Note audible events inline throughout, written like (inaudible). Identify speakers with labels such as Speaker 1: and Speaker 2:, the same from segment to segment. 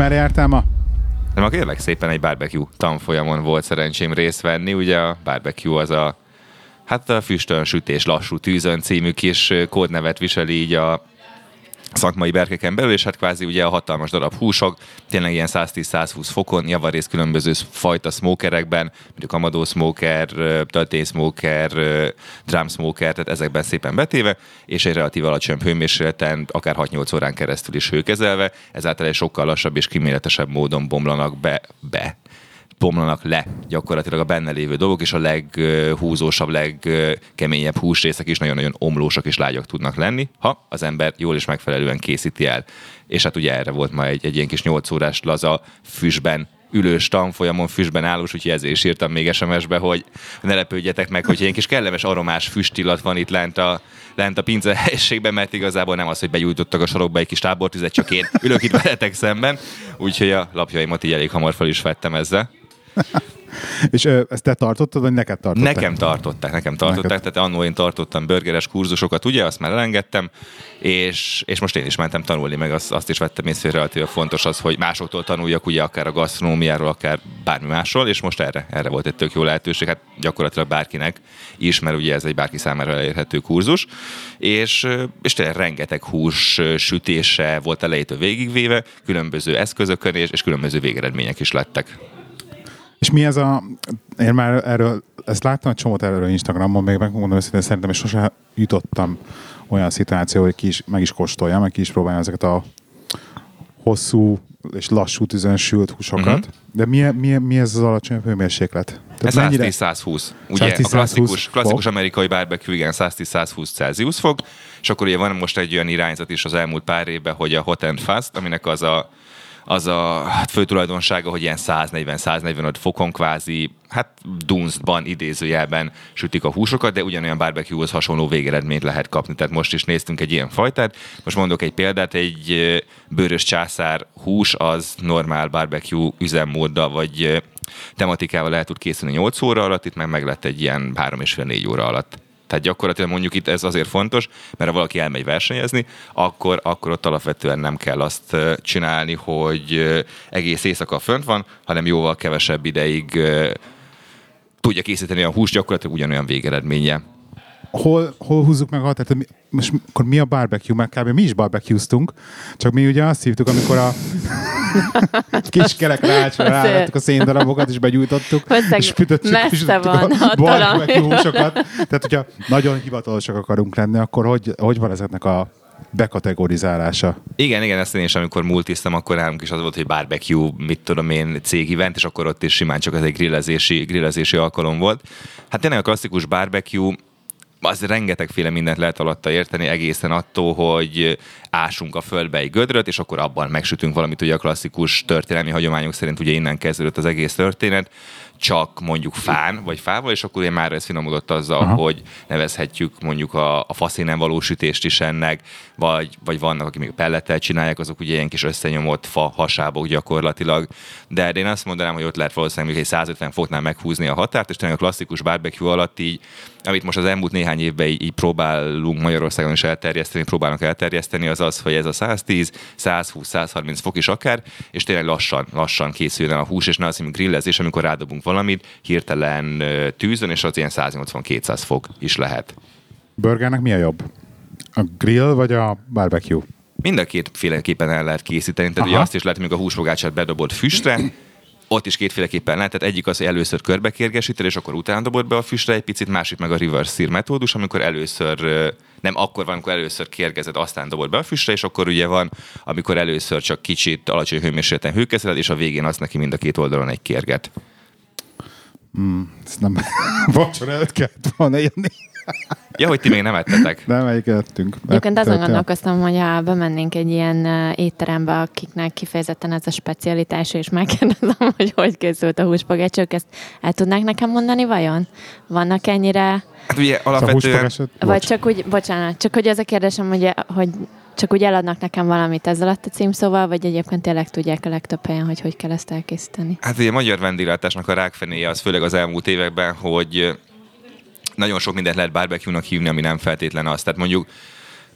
Speaker 1: merre jártál ma?
Speaker 2: De ma kérlek szépen egy barbecue tanfolyamon volt szerencsém részt venni. Ugye a barbecue az a hát a füstön sütés lassú tűzön című kis kódnevet viseli így a szakmai berkeken belül, és hát kvázi ugye a hatalmas darab húsok, tényleg ilyen 110-120 fokon, javarészt különböző fajta smokerekben, mondjuk amadó smoker, töltény smoker, drum smoker, tehát ezekben szépen betéve, és egy relatív alacsony hőmérsékleten, akár 6-8 órán keresztül is hőkezelve, ezáltal egy sokkal lassabb és kiméletesebb módon bomlanak be, be bomlanak le gyakorlatilag a benne lévő dolgok, és a leghúzósabb, legkeményebb húsrészek is nagyon-nagyon omlósak és lágyak tudnak lenni, ha az ember jól és megfelelően készíti el. És hát ugye erre volt ma egy, egy ilyen kis 8 órás laza füstben ülős tanfolyamon füstben állós, úgyhogy ezért is írtam még SMS-be, hogy ne lepődjetek meg, hogy ilyen kis kellemes aromás füstillat van itt lent a, lent a pince helységben, mert igazából nem az, hogy begyújtottak a sarokba egy kis tábortüzet, csak én ülök itt veletek szemben, úgyhogy a lapjaimat így elég hamar fel is vettem ezzel. (laughs)
Speaker 1: És ö, ezt te tartottad, vagy neked tartották?
Speaker 2: Nekem tartották, nekem tartották, neked. tehát annó én tartottam burgeres kurzusokat, ugye, azt már elengedtem, és, és most én is mentem tanulni, meg azt, azt is vettem észre, hogy relatív fontos az, hogy másoktól tanuljak, ugye akár a gasztronómiáról, akár bármi másról, és most erre, erre volt egy tök jó lehetőség, hát gyakorlatilag bárkinek is, mert ugye ez egy bárki számára elérhető kurzus, és, és tényleg rengeteg hús sütése volt elejétől végigvéve, különböző eszközökön, és, és különböző végeredmények is lettek.
Speaker 1: És mi ez a... Én már erről, ezt láttam egy csomót erről Instagramon, még megmondom őszintén, szerintem, és sosem jutottam olyan szituáció, hogy ki is, meg is kóstoljam, meg ki is próbáljam ezeket a hosszú és lassú tüzön sült húsokat. Uh-huh. De mi, mi, mi ez az alacsony hőmérséklet?
Speaker 2: Ez 110-120. Ugye 110, a klasszikus, klasszikus amerikai barbecue, igen, 110-120 Celsius fog, és akkor ugye van most egy olyan irányzat is az elmúlt pár évben, hogy a hot and fast, aminek az a az a hát fő tulajdonsága, hogy ilyen 140-145 fokon kvázi, hát dunstban, idézőjelben sütik a húsokat, de ugyanolyan barbecue-hoz hasonló végeredményt lehet kapni. Tehát most is néztünk egy ilyen fajtát. Most mondok egy példát, egy bőrös császár hús az normál barbecue üzemmóddal, vagy tematikával el tud készülni 8 óra alatt, itt meg meg lett egy ilyen 3,5-4 óra alatt. Tehát gyakorlatilag mondjuk itt ez azért fontos, mert ha valaki elmegy versenyezni, akkor, akkor ott alapvetően nem kell azt csinálni, hogy egész éjszaka fönt van, hanem jóval kevesebb ideig tudja készíteni a hús, gyakorlatilag ugyanolyan végeredménye.
Speaker 1: Hol, hol húzzuk meg a mi, most akkor mi a barbecue, mert kb. mi is barbecueztunk, csak mi ugye azt hívtuk, amikor a (laughs) kis kerek rácsra ráadtuk a széndarabokat, és begyújtottuk, és sütöttük,
Speaker 3: sütöttük van a,
Speaker 1: a barbecue húsokat. Tehát, hogyha nagyon hivatalosak akarunk lenni, akkor hogy, hogy van ezeknek a bekategorizálása.
Speaker 2: Igen, igen, ezt én is, amikor multiztam, akkor nálunk is az volt, hogy barbecue, mit tudom én, cég event, és akkor ott is simán csak ez egy grillezési, grillezési alkalom volt. Hát tényleg a klasszikus barbecue, az rengetegféle mindent lehet alatta érteni, egészen attól, hogy ásunk a földbe egy gödröt, és akkor abban megsütünk valamit, ugye a klasszikus történelmi hagyományok szerint ugye innen kezdődött az egész történet, csak mondjuk fán, vagy fával, és akkor ugye már ez finomodott azzal, Aha. hogy nevezhetjük mondjuk a, a faszénen való sütést is ennek, vagy, vagy vannak, akik még pellettel csinálják, azok ugye ilyen kis összenyomott fa hasábok gyakorlatilag. De én azt mondanám, hogy ott lehet valószínűleg egy 150 foknál meghúzni a határt, és tényleg a klasszikus barbecue alatt így, amit most az elmúlt néhány évben így, így próbálunk Magyarországon is elterjeszteni, próbálnak elterjeszteni, az az, hogy ez a 110, 120, 130 fok is akár, és tényleg lassan, lassan készül a hús, és ne az, grillezés, amikor rádobunk valamit, hirtelen tűzön, és az ilyen 180-200 fok is lehet.
Speaker 1: Burgernek mi a jobb? A grill vagy a barbecue?
Speaker 2: Mind a kétféleképpen el lehet készíteni. Tehát ugye azt is lehet, hogy a húsfogácsát bedobott füstre, ott is kétféleképpen lehet, tehát egyik az, hogy először körbekérgesíted, és akkor utána dobod be a füstre egy picit, másik meg a reverse sear metódus, amikor először, nem akkor van, amikor először kérgezed, aztán dobod be a füstre, és akkor ugye van, amikor először csak kicsit alacsony hőmérsékleten hőkezeled, és a végén az neki mind a két oldalon egy kérget.
Speaker 1: Mm, ezt nem (laughs) vacsora előtt kellett volna jönni.
Speaker 2: Ja, hogy ti még nem ettetek. (laughs)
Speaker 1: Nem, melyik ettünk.
Speaker 3: Egyébként azon gondolkoztam, hogy ha bemennénk egy ilyen étterembe, akiknek kifejezetten ez a specialitás, és megkérdezem, (laughs) hogy hogy készült a húspagácsok, ezt el tudnák nekem mondani vajon? Vannak ennyire...
Speaker 2: Hát ugye alapvetően...
Speaker 3: Vagy csak úgy, bocsánat, csak hogy az a kérdésem, hogy, hogy csak úgy eladnak nekem valamit ezzel alatt a címszóval, vagy egyébként tényleg tudják a legtöbb helyen, hogy hogy kell ezt elkészíteni?
Speaker 2: Hát ugye a magyar vendéglátásnak a rákfenéje az főleg az elmúlt években, hogy nagyon sok mindent lehet barbecue-nak hívni, ami nem feltétlen az. Tehát mondjuk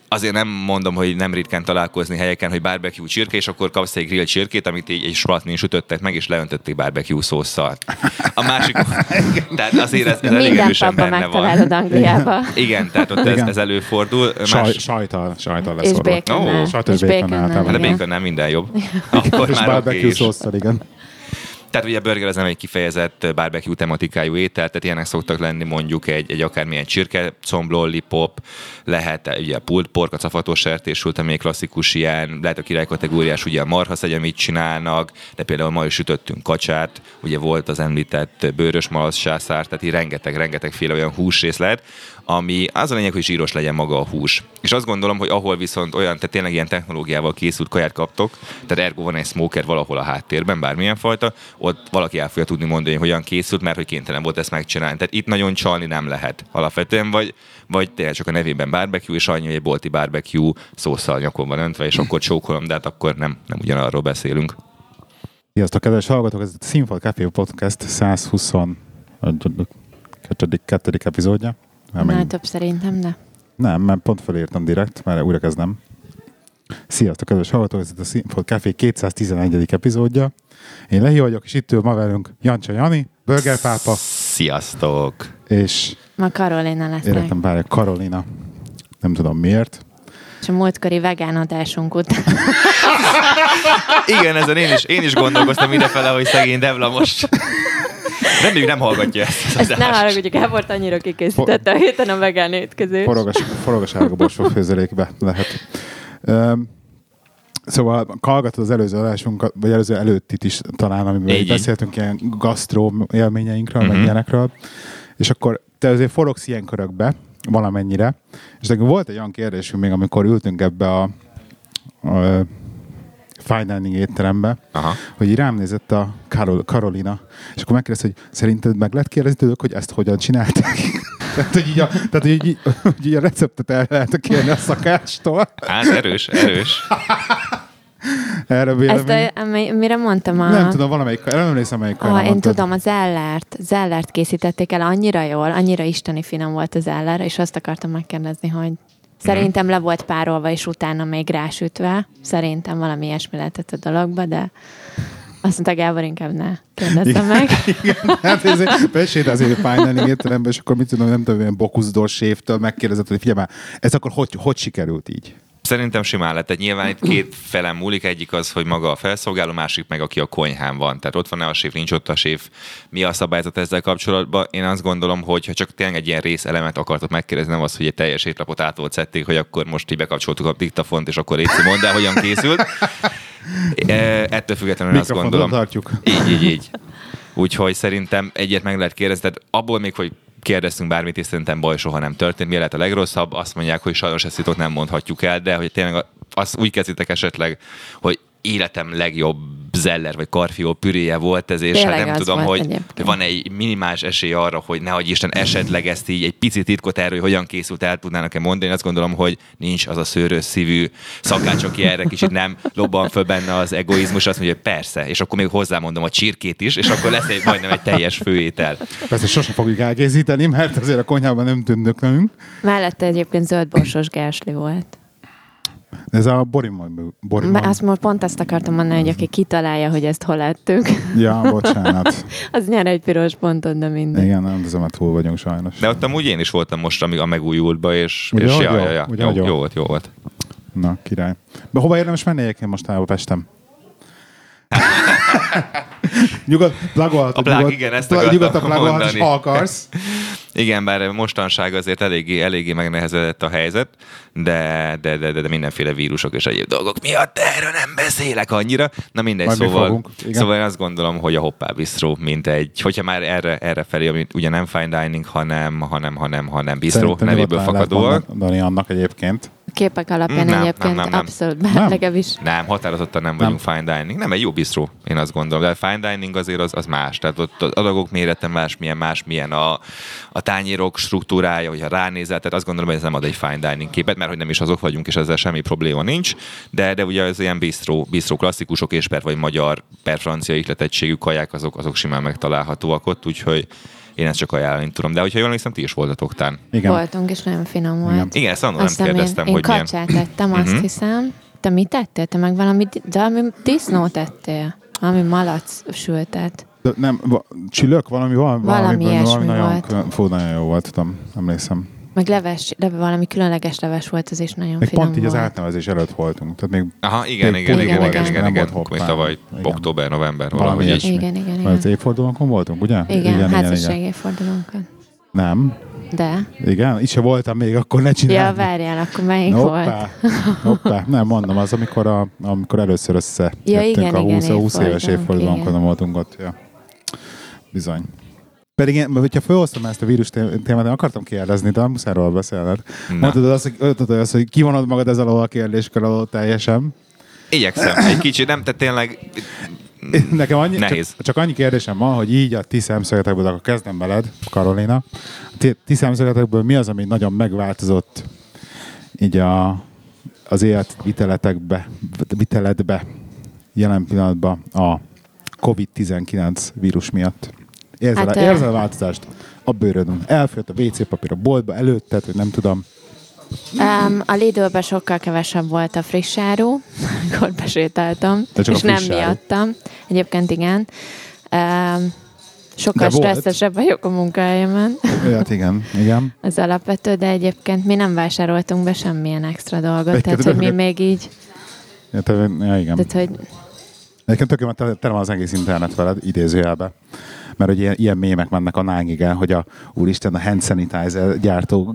Speaker 2: azért nem mondom, hogy nem ritkán találkozni helyeken, hogy barbecue csirke, és akkor kapsz egy grill csirkét, amit így egy splatnin sütöttek meg, és leöntötték barbecue szószal. A másik, tehát azért ez, ez elég erősen benne van.
Speaker 3: Angliába.
Speaker 2: Igen, tehát ott ez,
Speaker 1: Igen.
Speaker 2: ez előfordul.
Speaker 1: Saj,
Speaker 2: Más,
Speaker 1: sajtal, sajtal lesz
Speaker 3: És baconnel.
Speaker 2: Ó,
Speaker 1: sajtos
Speaker 3: És
Speaker 1: bacon
Speaker 2: hát a bacon nem minden jobb. Akkor
Speaker 1: És
Speaker 2: már
Speaker 1: barbecue
Speaker 2: oké is.
Speaker 1: szószal, igen.
Speaker 2: Tehát ugye a burger az nem egy kifejezett barbecue tematikájú étel, tehát ilyenek szoktak lenni mondjuk egy, egy akármilyen csirke, lollipop, lehet ugye pulled pork, a cafatós sertésült, ami klasszikus ilyen, lehet a király kategóriás, ugye a marhasz amit csinálnak, de például ma is sütöttünk kacsát, ugye volt az említett bőrös malac sászár, tehát így rengeteg, rengeteg féle olyan húsrész ami az a lényeg, hogy zsíros legyen maga a hús. És azt gondolom, hogy ahol viszont olyan, tehát tényleg ilyen technológiával készült kaját kaptok, tehát ergo van egy smoker valahol a háttérben, bármilyen fajta, ott valaki el fogja tudni mondani, hogy hogyan készült, mert hogy kénytelen volt ezt megcsinálni. Tehát itt nagyon csalni nem lehet alapvetően, vagy, vagy tényleg csak a nevében barbecue, és annyi, hogy egy bolti barbecue szószal nyakon van öntve, és akkor csókolom, de hát akkor nem, nem ugyanarról beszélünk.
Speaker 1: Sziasztok, kedves hallgatók! Ez a Színfal Café Podcast 120 kettődik, kettődik epizódja. Nem,
Speaker 3: Nál
Speaker 1: meg-
Speaker 3: több szerintem, de.
Speaker 1: nem, mert pont felírtam direkt, mert újra kezdem. Sziasztok, kedves hallgatók! Ez itt a Színfal Café 211. epizódja. Én Lehi vagyok, és itt ül ma velünk Jancsa Jani, Burger Pápa,
Speaker 2: Sziasztok!
Speaker 1: és
Speaker 3: Ma Karolina lesznek.
Speaker 1: életem várja Karolina. Nem tudom miért.
Speaker 3: És a múltkori vegán adásunk után.
Speaker 2: Igen, ezen én is, én is gondolkoztam idefele, hogy szegény Devla most Reméljük nem hallgatja ezt az
Speaker 3: Ezt ne haragudj, Gábort annyira kikészítette a héten a vegán étkezést.
Speaker 1: Forog a, forog a sárga borsó főzelékbe lehet. Um, Szóval hallgatod az előző adásunkat, vagy előző előttit is talán, amiben
Speaker 2: így.
Speaker 1: beszéltünk ilyen gasztró élményeinkről, uh-huh. meg
Speaker 2: Mhm.
Speaker 1: ilyenekről, és akkor te azért forogsz ilyen körökbe, valamennyire, és nekünk volt egy olyan kérdésünk még, amikor ültünk ebbe a, a fine dining étterembe,
Speaker 2: Aha.
Speaker 1: hogy így rám nézett a Karol, Karolina, és akkor megkérdezte, hogy szerinted meg lehet kérdezni tőlük, hogy ezt hogyan csinálták? (laughs) tehát, hogy így a, tehát, hogy így, hogy így a receptet el lehet kérni a szakástól.
Speaker 2: Hát erős, erős. (laughs)
Speaker 1: Erre
Speaker 3: Ezt
Speaker 1: vélemény.
Speaker 3: a, ami, mire mondtam a...
Speaker 1: Nem tudom, valamelyik, nem emlékszem, melyik
Speaker 3: Ah, én tudom, az ellert. Zellert készítették el annyira jól, annyira isteni finom volt az eller, és azt akartam megkérdezni, hogy szerintem le volt párolva, és utána még rásütve. Szerintem valami ilyesmi lehetett a dologba, de azt mondta Gábor, inkább ne kérdezzem meg. (laughs)
Speaker 1: Igen, hát ez egy azért dining étterembe, és akkor mit tudom, nem tudom, ilyen bokuszdor séftől megkérdezett, hogy figyelj már, ez akkor hogy, hogy sikerült így?
Speaker 2: Szerintem simán lett. Tehát nyilván itt két felem múlik. Egyik az, hogy maga a felszolgáló, másik meg aki a konyhán van. Tehát ott van-e a séf, nincs ott a séf. Mi a szabályzat ezzel kapcsolatban? Én azt gondolom, hogy ha csak tényleg egy ilyen részelemet akartok megkérdezni, nem az, hogy egy teljes étlapot át volt szedték, hogy akkor most így bekapcsoltuk a diktafont, és akkor Léci mondd el, hogyan készült. E, Ettől függetlenül azt gondolom.
Speaker 1: tartjuk.
Speaker 2: Így, így, így. Úgyhogy szerintem egyet meg lehet kérdezni, tehát abból még, hogy kérdeztünk bármit, és szerintem baj soha nem történt. Mi lehet a legrosszabb? Azt mondják, hogy sajnos ezt itt nem mondhatjuk el, de hogy tényleg azt úgy kezditek esetleg, hogy életem legjobb zeller vagy karfió püréje volt ez, és
Speaker 3: Tényleg
Speaker 2: hát nem tudom, hogy
Speaker 3: egyébként.
Speaker 2: van egy minimális esély arra, hogy nehogy Isten esetleg ezt így egy picit titkot erről, hogy hogyan készült, el tudnának-e mondani. Én azt gondolom, hogy nincs az a szőrös szívű szakács, aki erre kicsit nem lobban föl benne az egoizmus, azt mondja, hogy persze, és akkor még hozzámondom a csirkét is, és akkor lesz egy majdnem egy teljes főétel.
Speaker 1: Persze sose fogjuk elkészíteni, mert azért a konyhában nem tűnök nekünk.
Speaker 3: Mellette egyébként zöldborsos gársli volt.
Speaker 1: Ez a Borimon. Borimon.
Speaker 3: Azt most pont azt akartam mondani, hogy aki kitalálja, hogy ezt hol ettük,
Speaker 1: Ja, bocsánat. (laughs)
Speaker 3: az nyer egy piros pontot, de mindegy.
Speaker 1: Igen, nem tudom, túl vagyunk sajnos.
Speaker 2: De ott amúgy én is voltam most, amíg a megújultba, és,
Speaker 1: Ugye,
Speaker 2: és ja,
Speaker 1: jó?
Speaker 2: ja, ja,
Speaker 1: Ugye,
Speaker 2: jó,
Speaker 1: jó?
Speaker 2: jó volt, jó volt.
Speaker 1: Na, király. De hova érdemes menni egyébként most Pestem? (laughs) nyugodt, plagolhatod.
Speaker 2: A plug,
Speaker 1: nyugodt,
Speaker 2: igen, ezt
Speaker 1: pla-
Speaker 2: akartam
Speaker 1: Nyugodtan plagolhatsz,
Speaker 2: mondani.
Speaker 1: ha akarsz. (laughs)
Speaker 2: Igen, bár mostanság azért eléggé, eléggé megnehezedett a helyzet, de, de, de, de, de mindenféle vírusok és egyéb dolgok miatt erről nem beszélek annyira. Na mindegy,
Speaker 1: Majd
Speaker 2: szóval,
Speaker 1: fogunk, igen.
Speaker 2: szóval én azt gondolom, hogy a Hoppá Bistro, mint egy, hogyha már erre, erre felé, ami ugye nem fine dining, hanem, hanem, hanem, hanem bistro nevéből fakadóan.
Speaker 1: mondani annak egyébként.
Speaker 3: Képek alapján
Speaker 2: Nem,
Speaker 3: egyébként
Speaker 2: nem, nem, nem.
Speaker 3: abszolút,
Speaker 1: Nem?
Speaker 3: bár legalábbis
Speaker 2: Nem, határozottan nem vagyunk fine dining. Nem egy jó bistro, én azt gondolom. De a fine dining azért az, az más. Tehát ott az adagok mérete más, milyen más, milyen a, a tányérok struktúrája, hogyha ránézel. Tehát azt gondolom, hogy ez nem ad egy fine dining képet, mert hogy nem is azok vagyunk, és ezzel semmi probléma nincs. De, de ugye az ilyen bistro, bistro klasszikusok és per vagy magyar, per francia ihletettségű kaják, azok, azok simán megtalálhatóak ott, úgyhogy én ezt csak ajánlani tudom. De hogyha jól emlékszem, ti is voltatok tán.
Speaker 3: Igen. Voltunk, és nagyon finom volt. Igen,
Speaker 2: Igen ezt nem kérdeztem,
Speaker 3: én,
Speaker 2: hogy
Speaker 3: én kacsát milyen... ettem, azt uh-huh. hiszem. Te mit tettél? Te meg valami, de ami disznót ettél. Ami malac sültet.
Speaker 1: De nem, csülök, valami, valami,
Speaker 3: valami, valami, valami nagyon,
Speaker 1: volt. Fú, nagyon jó volt, tudom, emlékszem.
Speaker 3: Meg leves, leve, valami különleges leves volt, az is nagyon
Speaker 1: még
Speaker 3: finom
Speaker 1: pont így
Speaker 3: volt.
Speaker 1: az átnevezés előtt voltunk. Tehát még
Speaker 2: Aha, igen, még igen, igen, igen, igen, igen, igen, tavaly október, november, valami
Speaker 3: ilyesmi. Igen, igen, igen.
Speaker 1: Az évfordulónkon voltunk, ugye?
Speaker 3: Igen, igen házasság évfordulónkon.
Speaker 1: Nem.
Speaker 3: De.
Speaker 1: Igen? Itt se voltam még, akkor ne csinálj.
Speaker 3: Ja, várjál, akkor melyik
Speaker 1: hoppá, volt? Hoppá. Nem, mondom, az, amikor, a, amikor először össze
Speaker 3: ja, igen,
Speaker 1: a
Speaker 3: 20,
Speaker 1: igen, 20 éves évfordulónkon voltunk ott. Ja. Bizony. Pedig én, hogyha felhoztam ezt a vírus témát, én akartam kérdezni, de muszáj róla beszélned. Mondtad azt, hogy, mondtad azt, hogy kivonod magad ez alól a kérdéskör alól teljesen.
Speaker 2: Igyekszem. Egy kicsit, nem, tehát tényleg (laughs)
Speaker 1: Nekem annyi,
Speaker 2: Nehéz.
Speaker 1: Csak, csak annyi kérdésem van, hogy így a ti szemszögetekből, akkor kezdem veled, Karolina. Ti, ti szemszögetekből mi az, ami nagyon megváltozott így a, az életviteletekbe, viteletbe jelen pillanatban a COVID-19 vírus miatt? Érzel, hát, érzel a változást a bőrödön? Elfőtt a WC papír a boltba, előtted, hogy nem tudom.
Speaker 3: Um, a lidl sokkal kevesebb volt a friss áru, (laughs) amikor besétáltam, és nem áru. miattam. Egyébként igen. Um, sokkal de stresszesebb vagyok a munkahelyemen.
Speaker 1: Hát igen, igen.
Speaker 3: Az alapvető, de egyébként mi nem vásároltunk be semmilyen extra dolgot, tehát hogy mi még így...
Speaker 1: Ja, te, ja igen.
Speaker 3: Tehát, hogy...
Speaker 1: Egyébként tökéletesen tele van az egész internet veled, idézőjelbe mert hogy ilyen, ilyen mémek mennek a nángig hogy a úristen, a hand sanitizer gyártó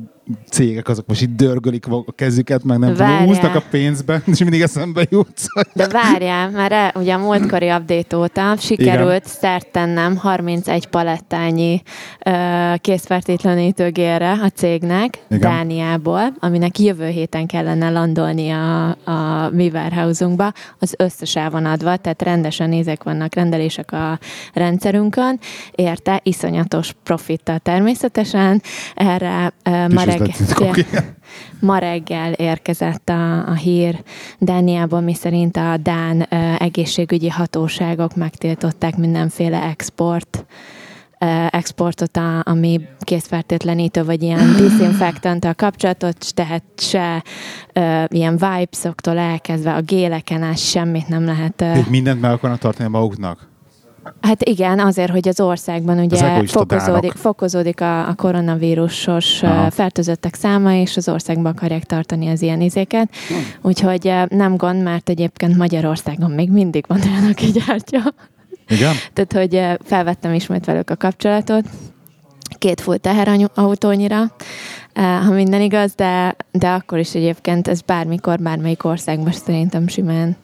Speaker 1: cégek azok most itt dörgölik a kezüket, meg nem tudom, húznak a pénzbe, (laughs) és mindig eszembe jutsz.
Speaker 3: De várjál, mert e, ugye a múltkori update óta sikerült Igen. szert tennem 31 palettányi uh, készfertőtlenítőgérre a cégnek Igen. Dániából, aminek jövő héten kellene landolni a, a mi warehouse az összes el van adva, tehát rendesen nézek vannak rendelések a rendszerünkön, érte iszonyatos profittal természetesen, erre uh, ma reggel, ma reggel érkezett a, a hír Dániából, mi szerint a Dán egészségügyi hatóságok megtiltották mindenféle export exportot, a, ami készfertőtlenítő, vagy ilyen (laughs) disinfektantal kapcsolatot, tehát se uh, ilyen vibes-októl elkezdve a géleken át semmit nem lehet. Uh,
Speaker 1: mindent meg akarnak tartani maguknak?
Speaker 3: Hát igen, azért, hogy az országban ugye fokozódik, fokozódik a, a koronavírusos Aha. fertőzöttek száma, és az országban akarják tartani az ilyen izéket. Úgyhogy nem gond, mert egyébként Magyarországon még mindig van olyan, aki gyártja.
Speaker 1: Igen? (laughs)
Speaker 3: Tehát, hogy felvettem ismét velük a kapcsolatot. Két full teherautónyira, ha minden igaz, de, de akkor is egyébként ez bármikor, bármelyik országban szerintem simán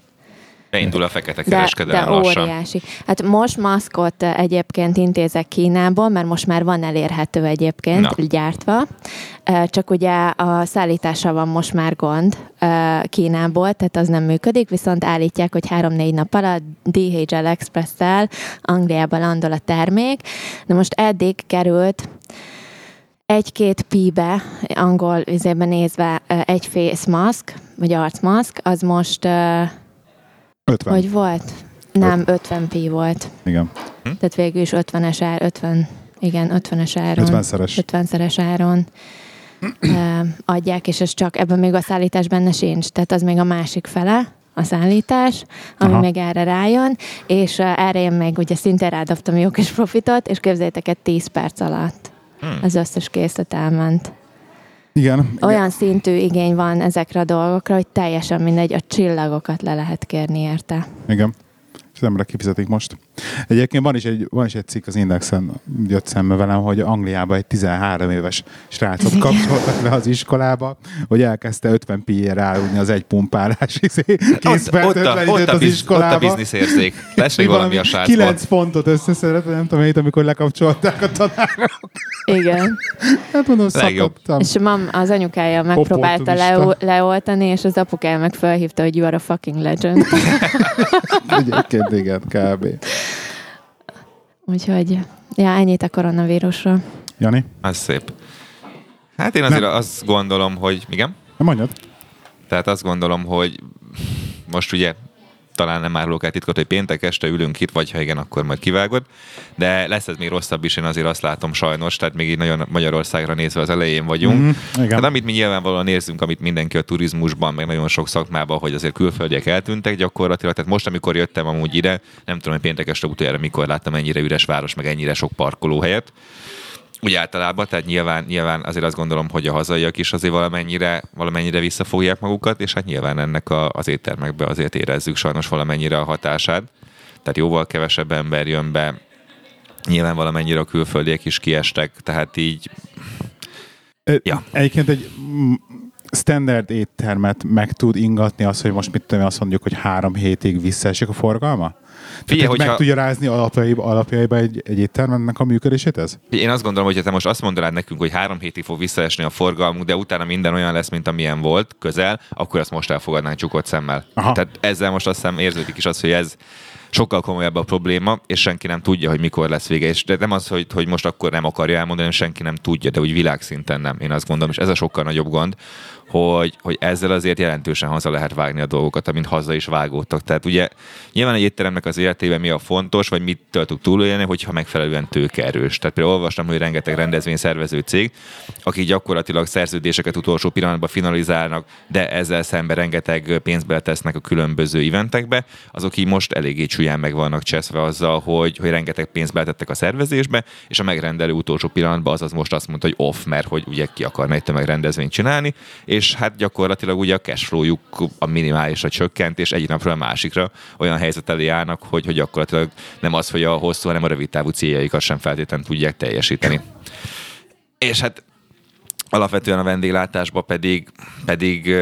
Speaker 2: Beindul a fekete kereskedelem de, de lassan.
Speaker 3: óriási. Hát most maszkot egyébként intézek Kínából, mert most már van elérhető egyébként Na. gyártva. Csak ugye a szállítása van most már gond Kínából, tehát az nem működik, viszont állítják, hogy három-négy nap alatt DHL Express-tel Angliába landol a termék. De most eddig került egy-két píbe, angol üzében nézve, egy face mask, vagy arcmaszk, az most
Speaker 1: 50.
Speaker 3: Hogy volt? Nem, 50 pi volt.
Speaker 1: Igen.
Speaker 3: Hm? Tehát végül is 50-es ár, 50, igen, 50-es áron.
Speaker 1: 50-szeres.
Speaker 3: 50-szeres áron adják, és ez csak, ebben még a szállítás benne sincs, tehát az még a másik fele, a szállítás, ami Aha. még erre rájön, és erre én még ugye szinte rádobtam jó kis profitot, és képzeljétek el 10 perc alatt hmm. az összes készlet elment.
Speaker 1: Igen.
Speaker 3: Olyan igen. szintű igény van ezekre a dolgokra, hogy teljesen mindegy, a csillagokat le lehet kérni érte.
Speaker 1: Igen és az emberek kifizetik most. Egyébként van is egy, van is egy cikk az Indexen, jött szembe velem, hogy Angliában egy 13 éves srácot kapcsoltak le az iskolába, hogy elkezdte 50 pi-ére állni az egy pumpálás (laughs) izé,
Speaker 2: ott, ott, a, ott, a biz, iskolába. ott a bizniszérzék. Lesz még valami a srácban.
Speaker 1: 9 pontot összeszedett, nem tudom, én, amikor lekapcsolták a tanárok.
Speaker 3: Igen.
Speaker 1: Hát mondom, szakadtam.
Speaker 3: És mam, az anyukája megpróbálta le, leoltani, és az apukája meg felhívta, hogy you are a fucking legend. (laughs)
Speaker 1: Egyébként igen, kb.
Speaker 3: Úgyhogy, ja, ennyit a koronavírusról.
Speaker 1: Jani?
Speaker 2: Az szép. Hát én azért Nem. azt gondolom, hogy igen.
Speaker 1: Nem mondjad.
Speaker 2: Tehát azt gondolom, hogy most ugye talán nem árulok el titkot, hogy péntek este ülünk itt, vagy ha igen, akkor majd kivágod. De lesz ez még rosszabb is, én azért azt látom sajnos, tehát még így nagyon Magyarországra nézve az elején vagyunk. Mm, igen. Tehát amit mi nyilvánvalóan érzünk, amit mindenki a turizmusban, meg nagyon sok szakmában, hogy azért külföldiek eltűntek gyakorlatilag. Tehát most, amikor jöttem amúgy ide, nem tudom, hogy péntek este utoljára mikor láttam ennyire üres város, meg ennyire sok parkolóhelyet úgy általában, tehát nyilván, nyilván azért azt gondolom, hogy a hazaiak is azért valamennyire, valamennyire visszafogják magukat, és hát nyilván ennek a, az éttermekbe azért érezzük sajnos valamennyire a hatását. Tehát jóval kevesebb ember jön be, nyilván valamennyire a külföldiek is kiestek, tehát így...
Speaker 1: Ja. Egyébként egy standard éttermet meg tud ingatni az, hogy most mit tudom, azt mondjuk, hogy három hétig visszaesik a forgalma? Figyelj, hogyha... Meg tudja rázni alapjaiba, alapjaiba egy, egy éttermennek a működését ez?
Speaker 2: Én azt gondolom, hogy te most azt mondanád nekünk, hogy három hétig fog visszaesni a forgalmunk, de utána minden olyan lesz, mint amilyen volt közel, akkor azt most elfogadnánk csukott szemmel. Aha. Tehát ezzel most azt hiszem érződik is az, hogy ez sokkal komolyabb a probléma, és senki nem tudja, hogy mikor lesz vége. És de nem az, hogy, hogy most akkor nem akarja elmondani, senki nem tudja, de úgy világszinten nem. Én azt gondolom, és ez a sokkal nagyobb gond, hogy, hogy ezzel azért jelentősen haza lehet vágni a dolgokat, amint haza is vágódtak. Tehát ugye nyilván egy étteremnek az életében mi a fontos, vagy mit tudtuk túlélni, hogyha megfelelően tőkerős. Tehát például olvastam, hogy rengeteg rendezvényszervező cég, akik gyakorlatilag szerződéseket utolsó pillanatban finalizálnak, de ezzel szemben rengeteg pénzbe tesznek a különböző eventekbe, azok így most eléggé csúlyán meg vannak cseszve azzal, hogy, hogy rengeteg pénzt betettek a szervezésbe, és a megrendelő utolsó pillanatban az az most azt mondta, hogy off, mert hogy ugye ki akarna egy tömegrendezvényt csinálni, és hát gyakorlatilag ugye a cashflowjuk a minimálisra csökkent, és egyik napról a másikra olyan helyzet elé állnak, hogy, hogy gyakorlatilag nem az, hogy a hosszú, hanem a rövid távú céljaikat sem feltétlenül tudják teljesíteni. És hát alapvetően a vendéglátásban pedig, pedig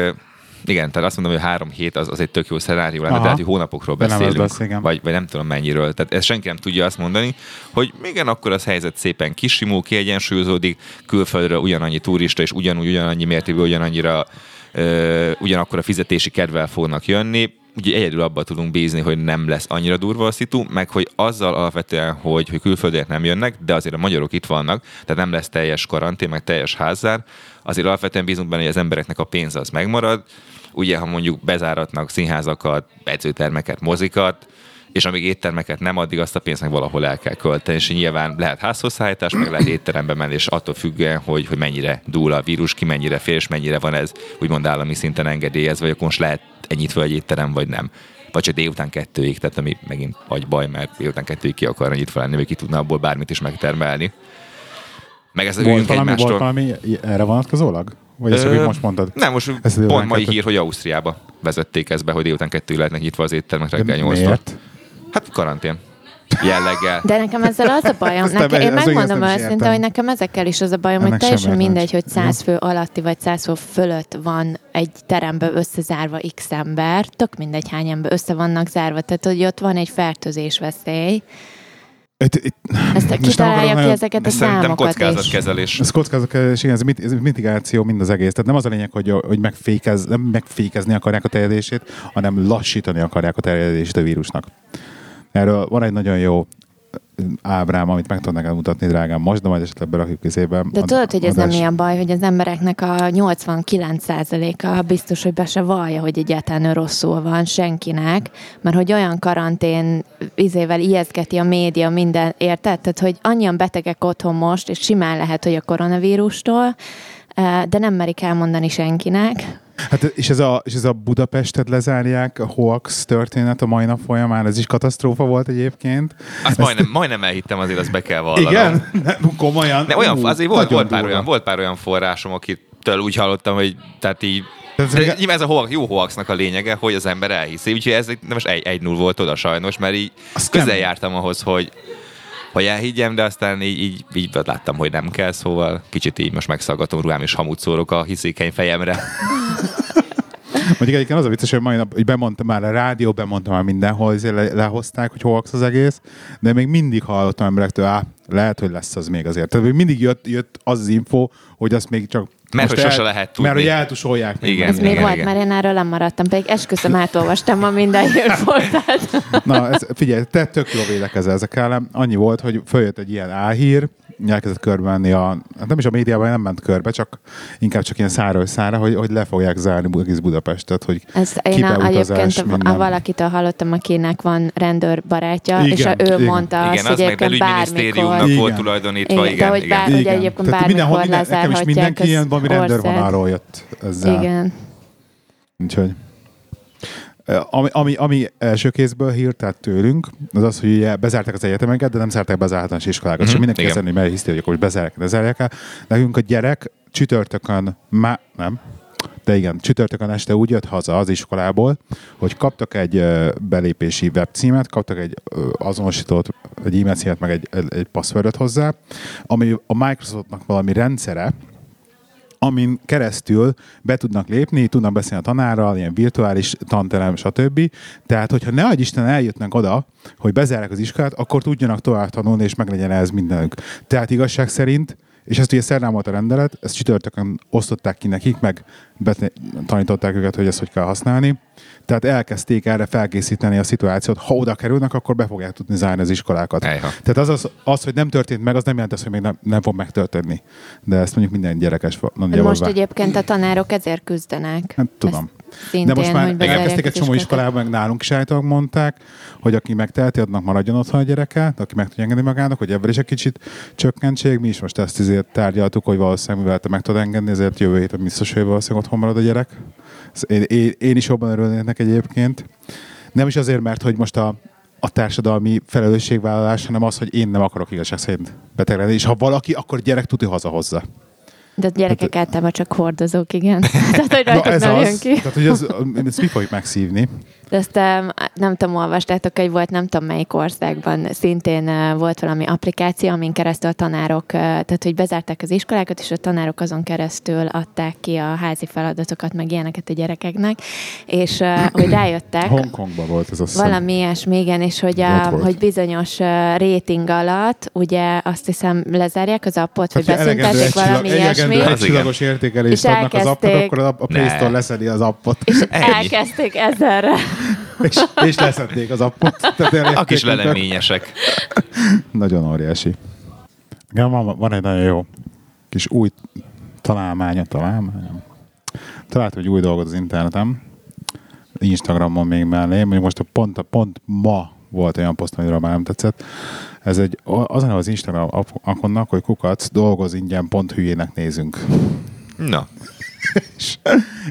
Speaker 2: igen, tehát azt mondom, hogy három hét az, az egy tök jó szenárió lenne, tehát hogy hónapokról beszélünk, lesz, vagy, vagy nem tudom mennyiről. Tehát ezt senki nem tudja azt mondani, hogy igen, akkor az helyzet szépen kisimul, kiegyensúlyozódik, külföldre ugyanannyi turista és ugyanúgy, ugyanannyi mértékben, ugyanannyira ö, ugyanakkor a fizetési kedvel fognak jönni, ugye egyedül abban tudunk bízni, hogy nem lesz annyira durva a szitu, meg hogy azzal alapvetően, hogy, hogy külföldiek nem jönnek, de azért a magyarok itt vannak, tehát nem lesz teljes karantén, meg teljes házzár, azért alapvetően bízunk benne, hogy az embereknek a pénze az megmarad, ugye, ha mondjuk bezáratnak színházakat, edzőtermeket, mozikat, és amíg éttermeket nem, addig azt a pénzt meg valahol el kell költeni, és nyilván lehet házhozszállítás, meg lehet étterembe menni, és attól függően, hogy, hogy mennyire dúl a vírus, ki mennyire fél, és mennyire van ez úgymond állami szinten engedélyez, vagy akkor most lehet ennyit föl egy étterem, vagy nem. Vagy csak délután kettőig, tehát ami megint vagy baj, mert délután kettőig ki akar ennyit felenni, vagy ki tudna abból bármit is megtermelni. Meg ez
Speaker 1: volt valami, egymástól... volt valami erre vonatkozólag? Vagy ezt most mondtad?
Speaker 2: Nem, most ezt pont mai hír, hogy Ausztriába vezették ezt be, hogy délután kettőig lehetnek nyitva az éttermek reggel 8 Miért? Hát karantén jelleggel.
Speaker 3: De nekem ezzel az a (laughs) bajom, nekem, én megmondom őszintén, hogy nekem ezekkel is az a bajom, Ennek hogy teljesen mindegy, hogy 100 fő alatti vagy 100 fő fölött van egy terembe összezárva x ember, tök mindegy hány ember össze vannak zárva, tehát hogy ott van egy fertőzés veszély, itt, itt, Ezt kitalálja ki ezeket a számokat
Speaker 2: kockázatkezelés.
Speaker 1: Ez kockázatkezelés, igen, ez, mit, ez mitigáció mind az egész. Tehát nem az a lényeg, hogy, hogy megfékez, nem megfékezni akarják a terjedését, hanem lassítani akarják a terjedését a vírusnak. Erről van egy nagyon jó ábrám, amit meg tudnak mutatni, drágám, most, de majd esetleg berakjuk közébe.
Speaker 3: De tudod, hogy ez nem ilyen baj, hogy az embereknek a 89%-a biztos, hogy be se vallja, hogy egyáltalán rosszul van senkinek, mert hogy olyan karantén izével ijeszgeti a média minden, érted? Tehát, hogy annyian betegek otthon most, és simán lehet, hogy a koronavírustól, de nem merik elmondani senkinek,
Speaker 1: Hát és ez a, és ez a Budapestet lezárják, a hoax történet a mai nap folyamán, ez is katasztrófa volt egyébként.
Speaker 2: Azt majdnem, majdnem elhittem, azért azt be kell vallanom.
Speaker 1: Igen? (laughs) komolyan?
Speaker 2: De olyan, azért volt, volt, pár olyan, volt pár olyan forrásom, akitől úgy hallottam, hogy tehát így de ez a hoax, jó hoaxnak a lényege, hogy az ember elhiszi. Úgyhogy ez most egy, egy null volt oda sajnos, mert így Azt közel nem. jártam ahhoz, hogy hogy elhiggyem, de aztán így, így, így láttam, hogy nem kell, szóval kicsit így most megszaggatom ruhám, és hamut szórok a hiszékeny fejemre. (laughs)
Speaker 1: Mondjuk egyébként az a vicces, hogy mai nap, hogy bemondtam már a rádió, bemondtam már mindenhol, le, lehozták, hogy hoax az egész, de még mindig hallottam emberektől, á, lehet, hogy lesz az még azért. Tehát mindig jött, jött az az info, hogy azt még csak
Speaker 2: mert hogy sose lehet tudni.
Speaker 1: Mert hogy eltusolják.
Speaker 2: Igen,
Speaker 3: ez
Speaker 2: igen,
Speaker 3: még volt, mert én erről nem maradtam, pedig esküszöm, átolvastam ma minden hírportált. (laughs)
Speaker 1: Na, ez, figyelj, te tök jó védekezel ezek ellen. Annyi volt, hogy följött egy ilyen álhír, elkezdett körbe menni a, hát nem is a médiában nem ment körbe, csak inkább csak ilyen száról szára, hogy, hogy le fogják zárni egész Budapestet, hogy
Speaker 3: Ez én a, egyébként a, valakitől hallottam, akinek van rendőr barátja, igen, és a, ő igen. mondta
Speaker 2: igen,
Speaker 3: azt, hogy egyébként bármikor...
Speaker 2: Igen. volt tulajdonítva, igen.
Speaker 3: De hogy, bár, igen. hogy egyébként Tehát bármikor minden,
Speaker 1: nekem is mindenki ilyen valami rendőrvonalról jött ezzel.
Speaker 3: Igen.
Speaker 1: Úgyhogy... Ami, ami, ami első kézből hírt tehát tőlünk, az az, hogy ugye bezárták az egyetemeket, de nem zárták be az általános iskolákat. Mm-hmm. És mindenki kezdeni, mert hiszti, hogy akkor bezárják, de zárják el. Nekünk a gyerek csütörtökön, má, nem, de igen, csütörtökön este úgy jött haza az iskolából, hogy kaptak egy belépési webcímet, kaptak egy azonosított, egy e-mail címet, meg egy, egy passwordot hozzá, ami a Microsoftnak valami rendszere, amin keresztül be tudnak lépni, tudnak beszélni a tanárral, ilyen virtuális tanterem, stb. Tehát, hogyha ne adj Isten eljutnak oda, hogy bezárják az iskolát, akkor tudjanak tovább tanulni, és meglegyen ez mindenük. Tehát igazság szerint és ezt ugye szerdán volt a rendelet, ezt csütörtökön osztották ki nekik, meg tanították őket, hogy ezt hogy kell használni. Tehát elkezdték erre felkészíteni a szituációt, ha oda kerülnek, akkor be fogják tudni zárni az iskolákat.
Speaker 2: Ejha.
Speaker 1: Tehát az, az, az, hogy nem történt meg, az nem jelent azt, hogy még nem, nem fog megtörténni. De ezt mondjuk minden gyerekes
Speaker 3: Most egyébként a tanárok ezért küzdenek.
Speaker 1: Hát, tudom.
Speaker 3: Ezt Szintén,
Speaker 1: De most már elkezdték egy csomó iskolában, meg nálunk is állítólag mondták, hogy aki megteheti, adnak maradjon otthon a gyereke, de aki meg tudja engedni magának, hogy ebből is egy kicsit csökkentség. Mi is most ezt azért tárgyaltuk, hogy valószínűleg mivel te meg tudod engedni, ezért jövő héten biztos, hogy valószínűleg otthon marad a gyerek. Én, én, én is jobban örülnék egyébként. Nem is azért, mert hogy most a, a társadalmi felelősségvállalás, hanem az, hogy én nem akarok igazság szerint beteg lenni. És ha valaki, akkor gyerek tudja hazahozza.
Speaker 3: De a gyerekek hát, általában csak hordozók, igen. (laughs) tehát, hogy Na, ez nem az. Ki.
Speaker 1: Tehát, hogy ez, ezt mi fogjuk megszívni?
Speaker 3: De ezt nem tudom, olvastátok, hogy volt nem tudom melyik országban, szintén volt valami applikáció, amin keresztül a tanárok, tehát hogy bezárták az iskolákat, és a tanárok azon keresztül adták ki a házi feladatokat, meg ilyeneket a gyerekeknek, és hogy rájöttek. (coughs)
Speaker 1: Hongkongban volt ez a
Speaker 3: Valami ilyesmi, igen, és hogy, a, hogy bizonyos rating alatt, ugye azt hiszem lezárják az appot, hogy beszüntették valami ilyesmi.
Speaker 1: Egy csillagos értékelést adnak az appot, akkor a Play Store leszedi az appot.
Speaker 3: És elkezdték ezerre
Speaker 1: és, és leszették az appot.
Speaker 2: A kis leleményesek.
Speaker 1: nagyon óriási. Igen, van, van egy nagyon jó kis új találmánya, találmánya. Találtam egy új dolgot az interneten, Instagramon még mellé, mondjuk most a pont, a pont ma volt olyan poszt, amiről már nem tetszett. Ez egy, az a az Instagram akonnak, hogy kukac, dolgoz ingyen, pont hülyének nézünk.
Speaker 2: Na. (laughs)
Speaker 1: és,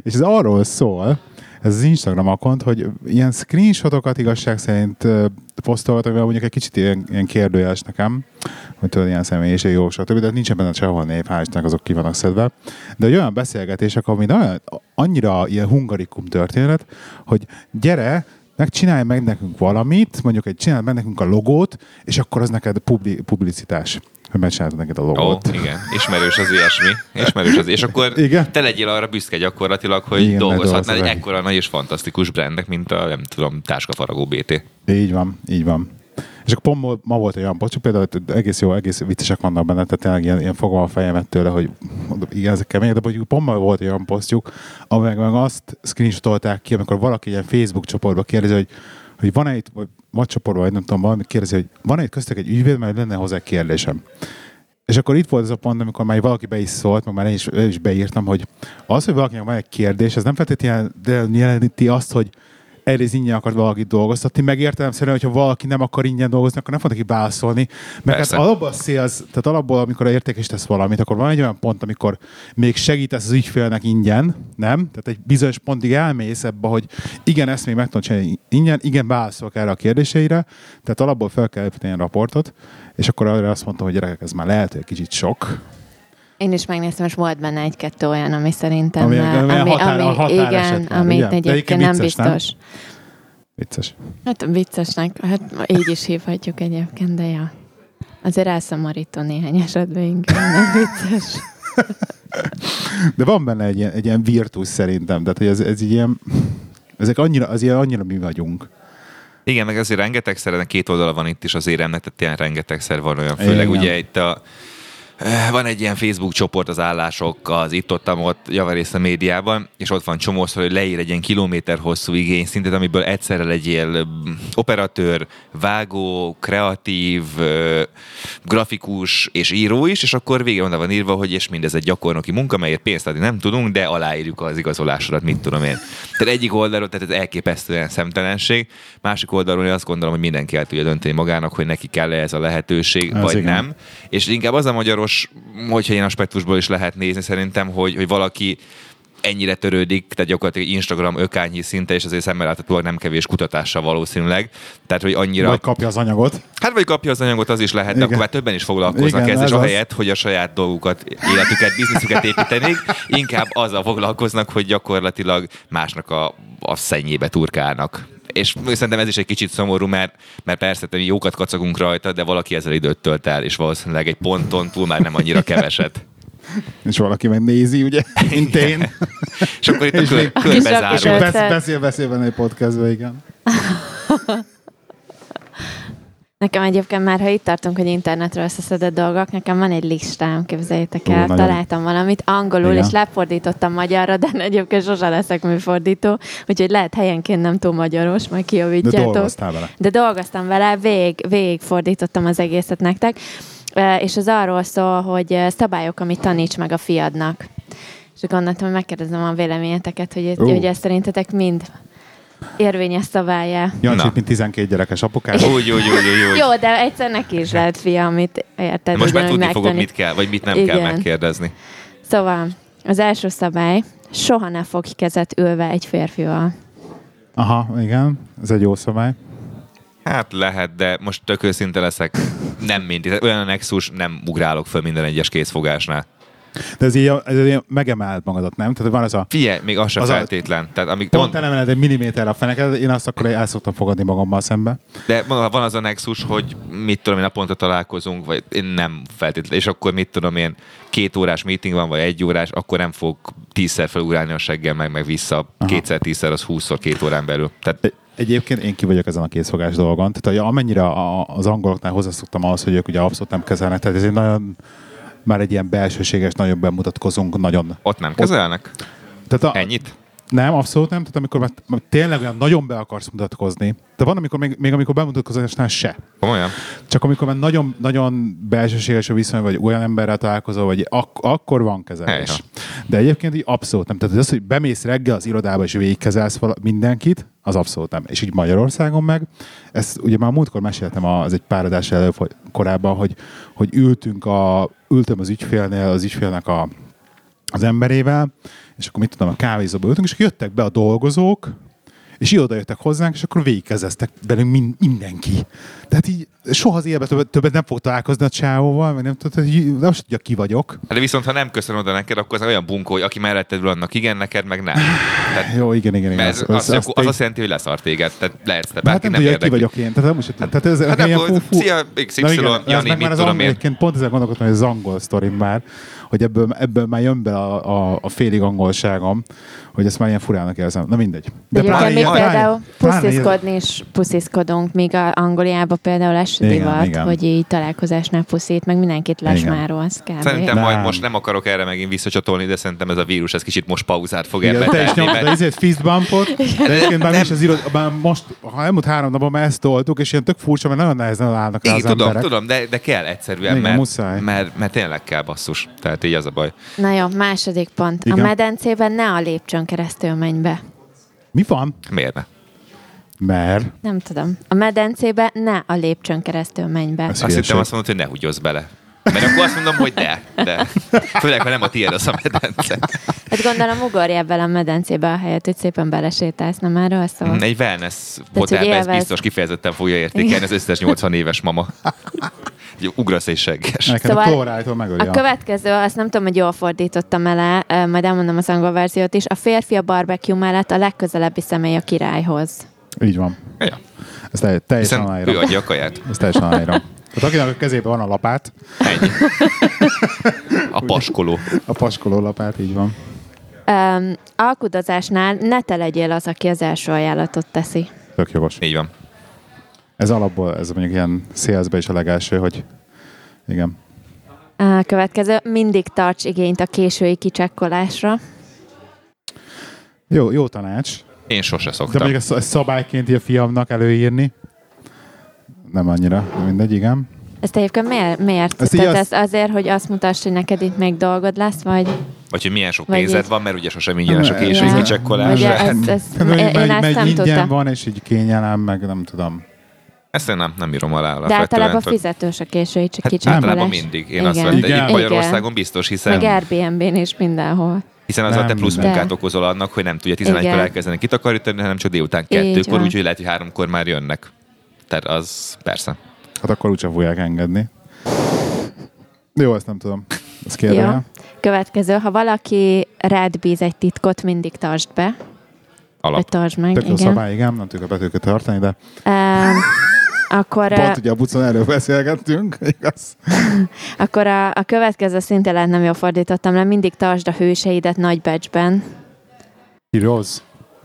Speaker 1: és ez arról szól, ez az Instagram akont, hogy ilyen screenshotokat igazság szerint posztoltak, mivel mondjuk egy kicsit ilyen, ilyen kérdőjeles nekem, hogy tudod, ilyen személyiség, jó, stb. De nincsen benne sehol név, hál' azok ki vannak szedve. De hogy olyan beszélgetések, ami olyan, annyira ilyen hungarikum történet, hogy gyere, megcsinálj meg nekünk valamit, mondjuk egy csinálj meg nekünk a logót, és akkor az neked publi, publicitás hogy megcsináltad neked a logót.
Speaker 2: Ó, igen, ismerős az ilyesmi. Ismerős az, és akkor igen? te legyél arra büszke gyakorlatilag, hogy igen, dolgozhatnál egy ekkora nagy és fantasztikus brandnek, mint a, nem tudom, táskafaragó BT.
Speaker 1: Így van, így van. És akkor pont ma volt olyan pocsuk, például egész jó, egész viccesek vannak benne, tehát tényleg ilyen, ilyen fogom a fejemet tőle, hogy mondom, igen, ezek kemény, de mondjuk pont ma volt olyan posztjuk, amelyek meg azt screenshotolták ki, amikor valaki ilyen Facebook csoportba kérdezi, hogy hogy van-e itt, vagy, vagy csoportban, vagy nem tudom, valami kérdezi, hogy van-e itt köztek egy ügyvéd, mert lenne hozzá kérdésem. És akkor itt volt ez a pont, amikor már valaki be is szólt, meg már én is, én is beírtam, hogy az, hogy valakinek van egy kérdés, ez nem feltétlenül jeleníti azt, hogy egyrészt ingyen akar valakit dolgoztatni, meg értelemszerűen, hogyha valaki nem akar ingyen dolgozni, akkor nem fog neki válaszolni. Mert hát alapból a sales, tehát alapból, amikor értékes tesz valamit, akkor van egy olyan pont, amikor még segítesz az ügyfélnek ingyen, nem? Tehát egy bizonyos pontig elmész ebbe, hogy igen, ezt még meg tudom csinálni ingyen, igen, válaszolok erre a kérdéseire, tehát alapból fel kell építeni a raportot, és akkor arra azt mondtam, hogy gyerekek, ez már lehet, hogy egy kicsit sok,
Speaker 3: én is megnéztem, és volt benne egy-kettő olyan, ami szerintem... Ami,
Speaker 1: ami, ami, határ, ami határ igen,
Speaker 3: ami egyébként nem biztos. Nem?
Speaker 1: Vicces.
Speaker 3: Hát viccesnek, hát így is hívhatjuk egyébként, de ja. Azért elszomorító néhány esetben inkább nem vicces. (laughs)
Speaker 1: De van benne egy ilyen, egy ilyen virtus szerintem, tehát hogy ez, ez ilyen, ezek annyira, az ilyen annyira mi vagyunk.
Speaker 2: Igen, meg azért rengetegszer, két oldala van itt is az éremnek, tehát ilyen rengetegszer van olyan, főleg Igen. ugye itt a van egy ilyen Facebook csoport az állások az itt-ott, ott javarészt a médiában, és ott van csomószor, hogy leír egy ilyen kilométer hosszú igényszintet, amiből egyszerre legyél operatőr, vágó, kreatív, grafikus és író is, és akkor végén oda van írva, hogy és mindez egy gyakornoki munka, melyért pénzt adni nem tudunk, de aláírjuk az igazolásodat, mit tudom én. Tehát egyik oldalról, tehát ez elképesztően szemtelenség, másik oldalról én azt gondolom, hogy mindenki el tudja dönteni magának, hogy neki kell -e ez a lehetőség, ez vagy igen. nem. És inkább az a magyaros, hogyha ilyen aspektusból is lehet nézni, szerintem, hogy, hogy valaki ennyire törődik, tehát gyakorlatilag Instagram ökányi szinte, és azért szemmel láthatóan nem kevés kutatással valószínűleg. Tehát, hogy annyira...
Speaker 1: Vagy kapja az anyagot.
Speaker 2: Hát, vagy kapja az anyagot, az is lehet, Igen. de akkor már többen is foglalkoznak ezzel, és ahelyett, hogy a saját dolgukat, életüket, bizniszüket építenék, inkább azzal foglalkoznak, hogy gyakorlatilag másnak a, a szennyébe turkálnak és szerintem ez is egy kicsit szomorú, mert, mert persze mi jókat kacagunk rajta, de valaki ezzel időt tölt el, és valószínűleg egy ponton túl már nem annyira keveset. (laughs)
Speaker 1: És valaki meg nézi, ugye, (laughs) mint én.
Speaker 2: és akkor itt a kör, körbezárul.
Speaker 1: Beszél, beszél, beszél benne egy podcastben, igen. (laughs)
Speaker 3: Nekem egyébként már, ha itt tartunk, hogy internetről összeszedett dolgok, nekem van egy listám, képzeljétek el. Ó, Találtam valamit angolul, Igen. és lefordítottam magyarra, de (laughs) egyébként sose leszek műfordító, úgyhogy lehet helyenként nem túl magyaros, majd kijavítjátok.
Speaker 1: De dolgoztál vele.
Speaker 3: De dolgoztam vele, vég, végig fordítottam az egészet nektek, és az arról szól, hogy szabályok, amit taníts meg a fiadnak. És gondoltam, hogy megkérdezem a véleményeteket, hogy, uh. hogy ezt szerintetek mind érvényes szabálya.
Speaker 1: Jancsi, mint 12 gyerekes apukás.
Speaker 2: Úgy, úgy, úgy, úgy, úgy.
Speaker 3: Jó, de egyszer neki is lehet fia, amit érted.
Speaker 2: Most már tudni fogod, mit kell, vagy mit nem Igen. kell megkérdezni.
Speaker 3: Szóval, az első szabály, soha ne fogj kezet ülve egy férfival.
Speaker 1: Aha, igen, ez egy jó szabály.
Speaker 2: Hát lehet, de most tök őszinte leszek, nem mindig. Olyan a nexus, nem ugrálok föl minden egyes készfogásnál.
Speaker 1: De ez így, ez így megemelt magadat, nem? Tehát van az a...
Speaker 2: Figyelj, még az sem az feltétlen.
Speaker 1: A, Tehát, amíg pont mond... elemeled egy milliméter a feneket, én azt akkor el szoktam fogadni magammal szembe.
Speaker 2: De van az a nexus, hogy mit tudom én, naponta találkozunk, vagy én nem feltétlenül, és akkor mit tudom én, két órás meeting van, vagy egy órás, akkor nem fog tízszer felugrálni a seggel, meg, meg vissza. Aha. Kétszer, tízszer, az húszszor két órán belül. Tehát
Speaker 1: Egyébként én ki vagyok ezen a készfogás dolgon. Tehát amennyire az angoloknál hozzászoktam ahhoz, hogy ők ugye abszolút nem kezelnek. Tehát ez egy nagyon már egy ilyen belsőséges, nagyon bemutatkozunk, nagyon...
Speaker 2: Ott nem kezelnek? Tehát a, Ennyit?
Speaker 1: Nem, abszolút nem. Tehát amikor már, tényleg olyan nagyon be akarsz mutatkozni, de van, amikor még, még amikor bemutatkozásnál se.
Speaker 2: Olyan.
Speaker 1: Csak amikor már nagyon, nagyon belsőséges a viszony, vagy olyan emberrel találkozol, vagy ak- akkor van kezelés. Helyha. De egyébként így abszolút nem. Tehát az, hogy bemész reggel az irodába, és végigkezelsz mindenkit, az abszolút nem. És így Magyarországon meg, ezt ugye már múltkor meséltem az egy pár adás elő korábban, hogy, hogy ültünk a, ültem az ügyfélnél, az ügyfélnek a, az emberével, és akkor mit tudom, a kávézóba ültünk, és jöttek be a dolgozók, és oda jöttek hozzánk, és akkor végigkezeztek velünk min- mindenki. Tehát így soha az életben többet, többet nem fog találkozni a csávóval, meg nem tudod, hogy nem tudja, ki vagyok.
Speaker 2: De viszont, ha nem köszönöm oda neked, akkor az olyan bunkó, hogy aki melletted ül, annak igen, neked meg nem.
Speaker 1: Tehát, Jó, igen, igen. igen.
Speaker 2: Ez, az, az, az, az, azt jelenti, hogy leszart téged. Tehát lehetsz te
Speaker 1: bárki, hát nem, nem tudja, ki vagyok én. Tehát, most, hát, tehát ez, hát
Speaker 2: ilyen fú, fú. Szia, XY, Jani, mit tudom én.
Speaker 1: Pont ezzel gondolkodtam, hogy ez angol sztorim már, hogy ebből, ebből már jön be a, a, a félig angolságom, hogy ezt már ilyen furának érzem. Na mindegy.
Speaker 3: De, De pláne, még például pusziszkodni is pusziszkodunk, míg a Angliában például ez divat, hogy így találkozásnál puszít, meg mindenkit lesmárolsz.
Speaker 2: Szerintem majd most nem akarok erre megint visszacsatolni, de szerintem ez a vírus, ez kicsit most pauzát fog ebben Te
Speaker 1: is nyomtad mert... ezért fist bumpot, de egyébként már is az írod, már most, ha elmúlt három napban már ezt toltuk, és ilyen tök furcsa, mert nagyon nehezen állnak rá az
Speaker 2: tudom,
Speaker 1: emberek.
Speaker 2: tudom, de, de kell egyszerűen, Igen, mert, muszáj. Mert, mert, tényleg kell basszus. Tehát így az a baj.
Speaker 3: Na jó, második pont. Igen. A medencében ne a lépcsőn keresztül menj be.
Speaker 1: Mi van?
Speaker 2: Miért ne?
Speaker 1: Mert?
Speaker 3: Nem tudom. A medencébe ne a lépcsőn keresztül menj be.
Speaker 2: Azt hittem azt mondod, hogy ne húgyozz bele. Mert akkor azt mondom, hogy de. de. Főleg, ha nem a tiéd az a medence.
Speaker 3: Hát gondolom, ugorjál vele a medencébe a helyet, hogy szépen belesétálsz, nem erről szól?
Speaker 2: Egy wellness hotelben ez biztos kifejezetten fogja értékelni az összes 80 éves mama. Ugrasz és segges.
Speaker 1: Szóval
Speaker 3: a következő, azt nem tudom, hogy jól fordítottam el, majd elmondom az angol verziót is. A férfi a barbecue mellett a legközelebbi személy a királyhoz.
Speaker 1: Így van.
Speaker 2: Ja.
Speaker 1: Ez teljesen Hiszen aláírom.
Speaker 2: ő adja a kaját.
Speaker 1: Ez teljesen aláírom. Tehát akinek a kezében van a lapát.
Speaker 2: Ennyi. (laughs) A paskoló.
Speaker 1: A paskoló lapát, így van.
Speaker 3: Um, alkudozásnál ne te legyél az, aki az első ajánlatot teszi.
Speaker 1: Tök jogos.
Speaker 2: Így van.
Speaker 1: Ez alapból, ez mondjuk ilyen szélzbe is a legelső, hogy igen.
Speaker 3: A következő, mindig tarts igényt a késői kicsekkolásra.
Speaker 1: Jó, jó tanács.
Speaker 2: Én sose
Speaker 1: De
Speaker 2: szoktam.
Speaker 1: mondjuk ezt, ezt szabályként a fiamnak előírni. Nem annyira, de mindegy, igen.
Speaker 3: Ezt egyébként miért? miért?
Speaker 1: Ezt
Speaker 3: Tehát
Speaker 1: azt-
Speaker 3: ez azért, hogy azt mutass, hogy neked itt még dolgod lesz, vagy...
Speaker 2: Vagy hogy milyen sok
Speaker 3: Vagy
Speaker 2: pénzed
Speaker 3: így.
Speaker 2: van, mert ugye sosem ingyenes a késői
Speaker 3: Ja.
Speaker 2: kicsekkolás.
Speaker 3: Ugye
Speaker 2: de-
Speaker 3: ez, ez,
Speaker 1: Hát,
Speaker 3: én, ezt nem tudtam.
Speaker 1: van, és így kényelem, meg nem tudom.
Speaker 2: Ezt én nem, nem írom alá
Speaker 3: De általában
Speaker 2: Tehát-
Speaker 3: fizetős a késői csak
Speaker 2: Hát
Speaker 3: kicsekkolás.
Speaker 2: általában mindig. Én azt
Speaker 3: Igen.
Speaker 2: vettem,
Speaker 1: Igen.
Speaker 2: Magyarországon biztos, hiszen,
Speaker 3: Meg Airbnb-n is mindenhol.
Speaker 2: hiszen azzal te plusz munkát okozol annak, hogy nem tudja 11-kor
Speaker 3: Igen.
Speaker 2: elkezdeni kitakarítani, hanem csak délután kettőkor, úgyhogy lehet, hogy háromkor már jönnek. Tehát az persze.
Speaker 1: Hát akkor úgyse fogják engedni. Jó, ezt nem tudom. Ez
Speaker 3: Jó.
Speaker 1: kérdője.
Speaker 3: Következő, ha valaki rád bíz egy titkot, mindig tartsd be. Vagy
Speaker 2: Alap.
Speaker 3: tartsd meg,
Speaker 1: Tök jó
Speaker 3: igen.
Speaker 1: szabály, igen, nem tudjuk a betűket tartani, de
Speaker 3: Um, (laughs) akkor,
Speaker 1: pont ugye a bucon erről beszélgettünk, (laughs) igaz? (laughs)
Speaker 3: akkor a, a következő szinte lehet nem jól fordítottam le, mindig tartsd a hőseidet nagy becsben.
Speaker 1: Heroes.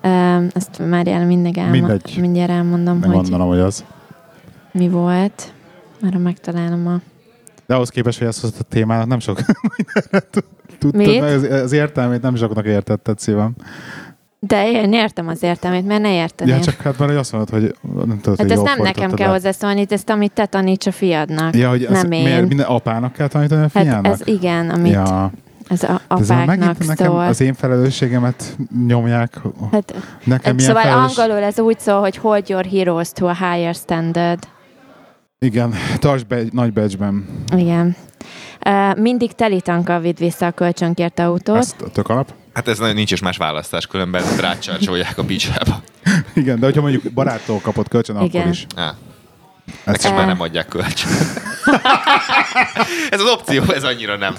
Speaker 3: Um, ezt már jelen mindig elmo-
Speaker 1: Mindegy.
Speaker 3: mindjárt elmondom,
Speaker 1: Nem
Speaker 3: hogy
Speaker 1: gondolom, hogy az.
Speaker 3: Mi volt. Már megtalálom a...
Speaker 1: De ahhoz képest, hogy ezt hozott a témának, nem sok (laughs) tudtad, az, az értelmét nem soknak értetted szívem.
Speaker 3: De én értem az értelmét, mert ne érteném.
Speaker 1: Ja, csak hát már hogy azt mondod, hogy nem tudod,
Speaker 3: hát
Speaker 1: hogy
Speaker 3: ezt nem nekem kell hozzászólni, ezt amit te taníts a fiadnak.
Speaker 1: Ja, hogy ez
Speaker 3: nem én.
Speaker 1: miért minden apának kell tanítani a
Speaker 3: Hát
Speaker 1: fiának?
Speaker 3: ez igen, amit ja. a,
Speaker 1: ez már
Speaker 3: apáknak
Speaker 1: megint nekem
Speaker 3: szól.
Speaker 1: az én felelősségemet nyomják.
Speaker 3: Hát,
Speaker 1: Nekem milyen
Speaker 3: szóval
Speaker 1: felelős...
Speaker 3: angolul ez úgy szól, hogy hold your heroes to a higher standard.
Speaker 1: Igen, tartsd be egy nagy becsben.
Speaker 3: Igen. Uh, mindig teli tankkal vidd vissza a kölcsönkért autót.
Speaker 1: Ezt tök alap.
Speaker 2: Hát ez nagyon nincs is más választás, különben rácsarcsolják a bicsába. (laughs)
Speaker 1: Igen, de hogyha mondjuk baráttól kapott kölcsön,
Speaker 3: Igen.
Speaker 1: akkor is.
Speaker 2: Ah,
Speaker 1: Ezt
Speaker 3: Eh.
Speaker 2: már nem adják kölcsön. (laughs) ez az opció, ez annyira nem.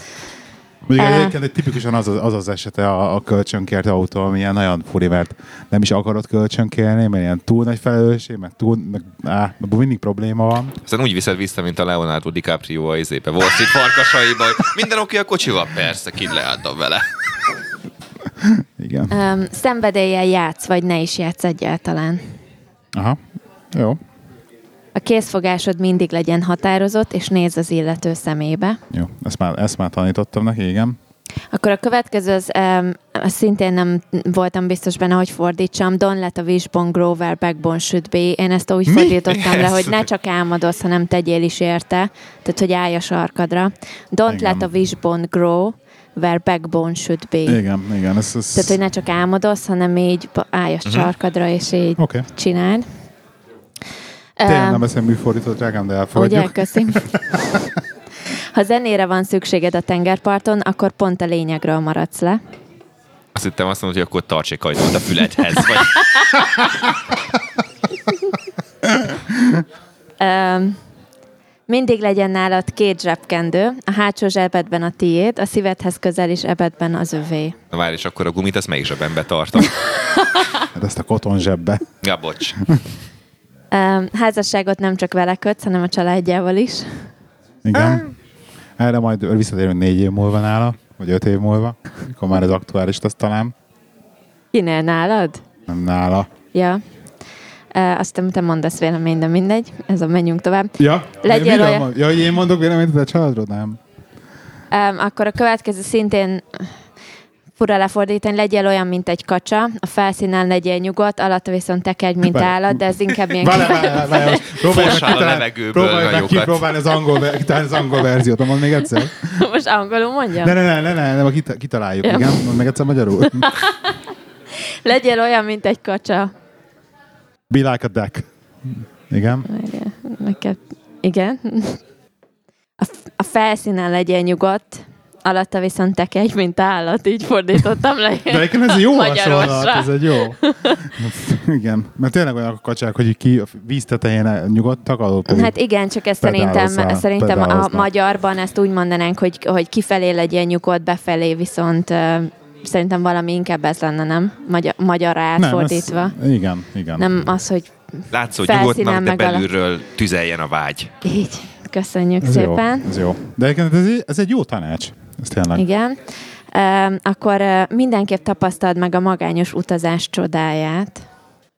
Speaker 1: Mondjuk
Speaker 3: Eh.
Speaker 1: egyébként egy tipikusan az az, az, az esete a, a kölcsönkért autó, ami ilyen nagyon furi, mert nem is akarod kölcsönkérni, mert ilyen túl nagy felelősség, meg túl, meg, á, mindig probléma van.
Speaker 2: Aztán úgy viszed vissza, mint a Leonardo DiCaprio a izébe. Wall Street farkasaiba, minden oké a kocsival? Persze, kid leálltam vele.
Speaker 1: Igen.
Speaker 3: Um, szenvedéllyel játsz, vagy ne is játsz egyáltalán.
Speaker 1: Aha. Jó.
Speaker 3: A készfogásod mindig legyen határozott, és nézz az illető szemébe.
Speaker 1: Jó. Ezt már, ezt már tanítottam neki, igen.
Speaker 3: Akkor a következő, az, um, az szintén nem voltam biztos benne, hogy fordítsam. Don't let a wishbone grow where backbone should be. Én ezt úgy
Speaker 1: Mi?
Speaker 3: fordítottam le,
Speaker 2: Ez?
Speaker 3: hogy ne csak álmodozz, hanem tegyél is érte. Tehát, hogy állj a sarkadra. Don't
Speaker 1: Igen.
Speaker 3: let a wishbone grow where backbone should be.
Speaker 1: Igen, igen. Ez, ez...
Speaker 3: Tehát, hogy ne csak álmodozz, hanem így állj a sarkadra, és így.
Speaker 1: Okay.
Speaker 3: csináld.
Speaker 1: Tényleg nem veszem műfordított, drágám, de
Speaker 3: Ugye,
Speaker 1: elfogadjuk.
Speaker 3: köszi. (laughs) Ha zenére van szükséged a tengerparton, akkor pont a lényegről maradsz le.
Speaker 2: Azt hittem azt mondod, hogy akkor tarts egy kajtót a füledhez. Vagy... (laughs)
Speaker 3: Mindig legyen nálad két zsebkendő, a hátsó zsebedben a tiéd, a szívedhez közel is ebedben az övé.
Speaker 2: Na várj, és akkor a gumit azt melyik zsebembe tartom? (laughs)
Speaker 1: Hát ezt a koton zsebbe.
Speaker 2: Ja, bocs.
Speaker 3: Házasságot nem csak vele kötsz, hanem a családjával is.
Speaker 1: Igen. Erre majd visszatérünk négy év múlva nála, vagy öt év múlva, akkor már az aktuális lesz talán.
Speaker 3: Kinél nálad?
Speaker 1: Nem nála.
Speaker 3: Ja. Uh, azt te mondasz vélemény, de mindegy. Ez a menjünk tovább.
Speaker 1: Ja?
Speaker 3: Legyél
Speaker 1: Miről
Speaker 3: olyan-
Speaker 1: Ja, hogy én mondok véleményt a családról? Nem.
Speaker 3: Um, akkor a következő szintén fura lefordítani, legyél olyan, mint egy kacsa, a felszínen legyél nyugodt, alatta viszont tekedj, mint
Speaker 1: Várj.
Speaker 3: állat, de ez inkább ilyen...
Speaker 1: Várj, várj, várj, próbálj meg meg kipróbálni az angol, kitalálni az angol verziót. Mondd még egyszer. (laughs)
Speaker 3: Most angolul mondjam?
Speaker 1: Ne, ne, ne, ne, ne, ne kita- kitaláljuk,
Speaker 3: Ja.
Speaker 1: igen. Mondd még egyszer magyarul. (laughs)
Speaker 3: Legyél olyan, mint egy kacsa.
Speaker 1: Be like a duck. Igen.
Speaker 3: Neked... Igen. (laughs) A, f- a felszínen legyél nyugodt, alatta viszont tekedj, mint állat. Így fordítottam le.
Speaker 1: De egyébként ez egy jó hasonlat, ez egy jó. Igen, mert tényleg olyan a kacsák, hogy ki a víz tetején nyugodtak, alul.
Speaker 3: Hát igen, csak ezt szerintem, szerintem a magyarban ezt úgy mondanánk, hogy, hogy kifelé legyen nyugodt, befelé viszont uh, szerintem valami inkább ez lenne, nem? Magyar, magyarra átfordítva.
Speaker 1: Nem, ez, igen, igen.
Speaker 3: Nem az, hogy
Speaker 2: Látszó, nyugodtnak, de belülről tüzeljen a vágy.
Speaker 3: így. Köszönjük
Speaker 1: ez
Speaker 3: szépen.
Speaker 1: Jó, ez jó. De ez, egy- ez egy jó tanács. Ez tényleg.
Speaker 3: Igen. Akkor mindenképp tapasztald meg a magányos utazás csodáját.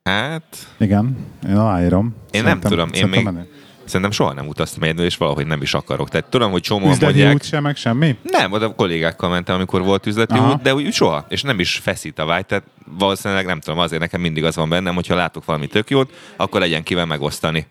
Speaker 2: Hát,
Speaker 1: Igen, én aláírom.
Speaker 2: Én nem tudom, én
Speaker 1: szerintem
Speaker 2: még-
Speaker 1: menő.
Speaker 2: Szerintem soha nem utaztam egyedül, és valahogy nem is akarok. Tehát tudom, hogy csomóan
Speaker 1: Üzleti
Speaker 2: mondják...
Speaker 1: út sem, meg semmi?
Speaker 2: Nem, oda kollégákkal mentem, amikor volt üzleti
Speaker 1: Aha.
Speaker 2: út, de úgy soha. És nem is feszít a vágy, tehát valószínűleg nem tudom, azért nekem mindig az van bennem, hogyha látok valami tök jót, akkor legyen kivel megosztani.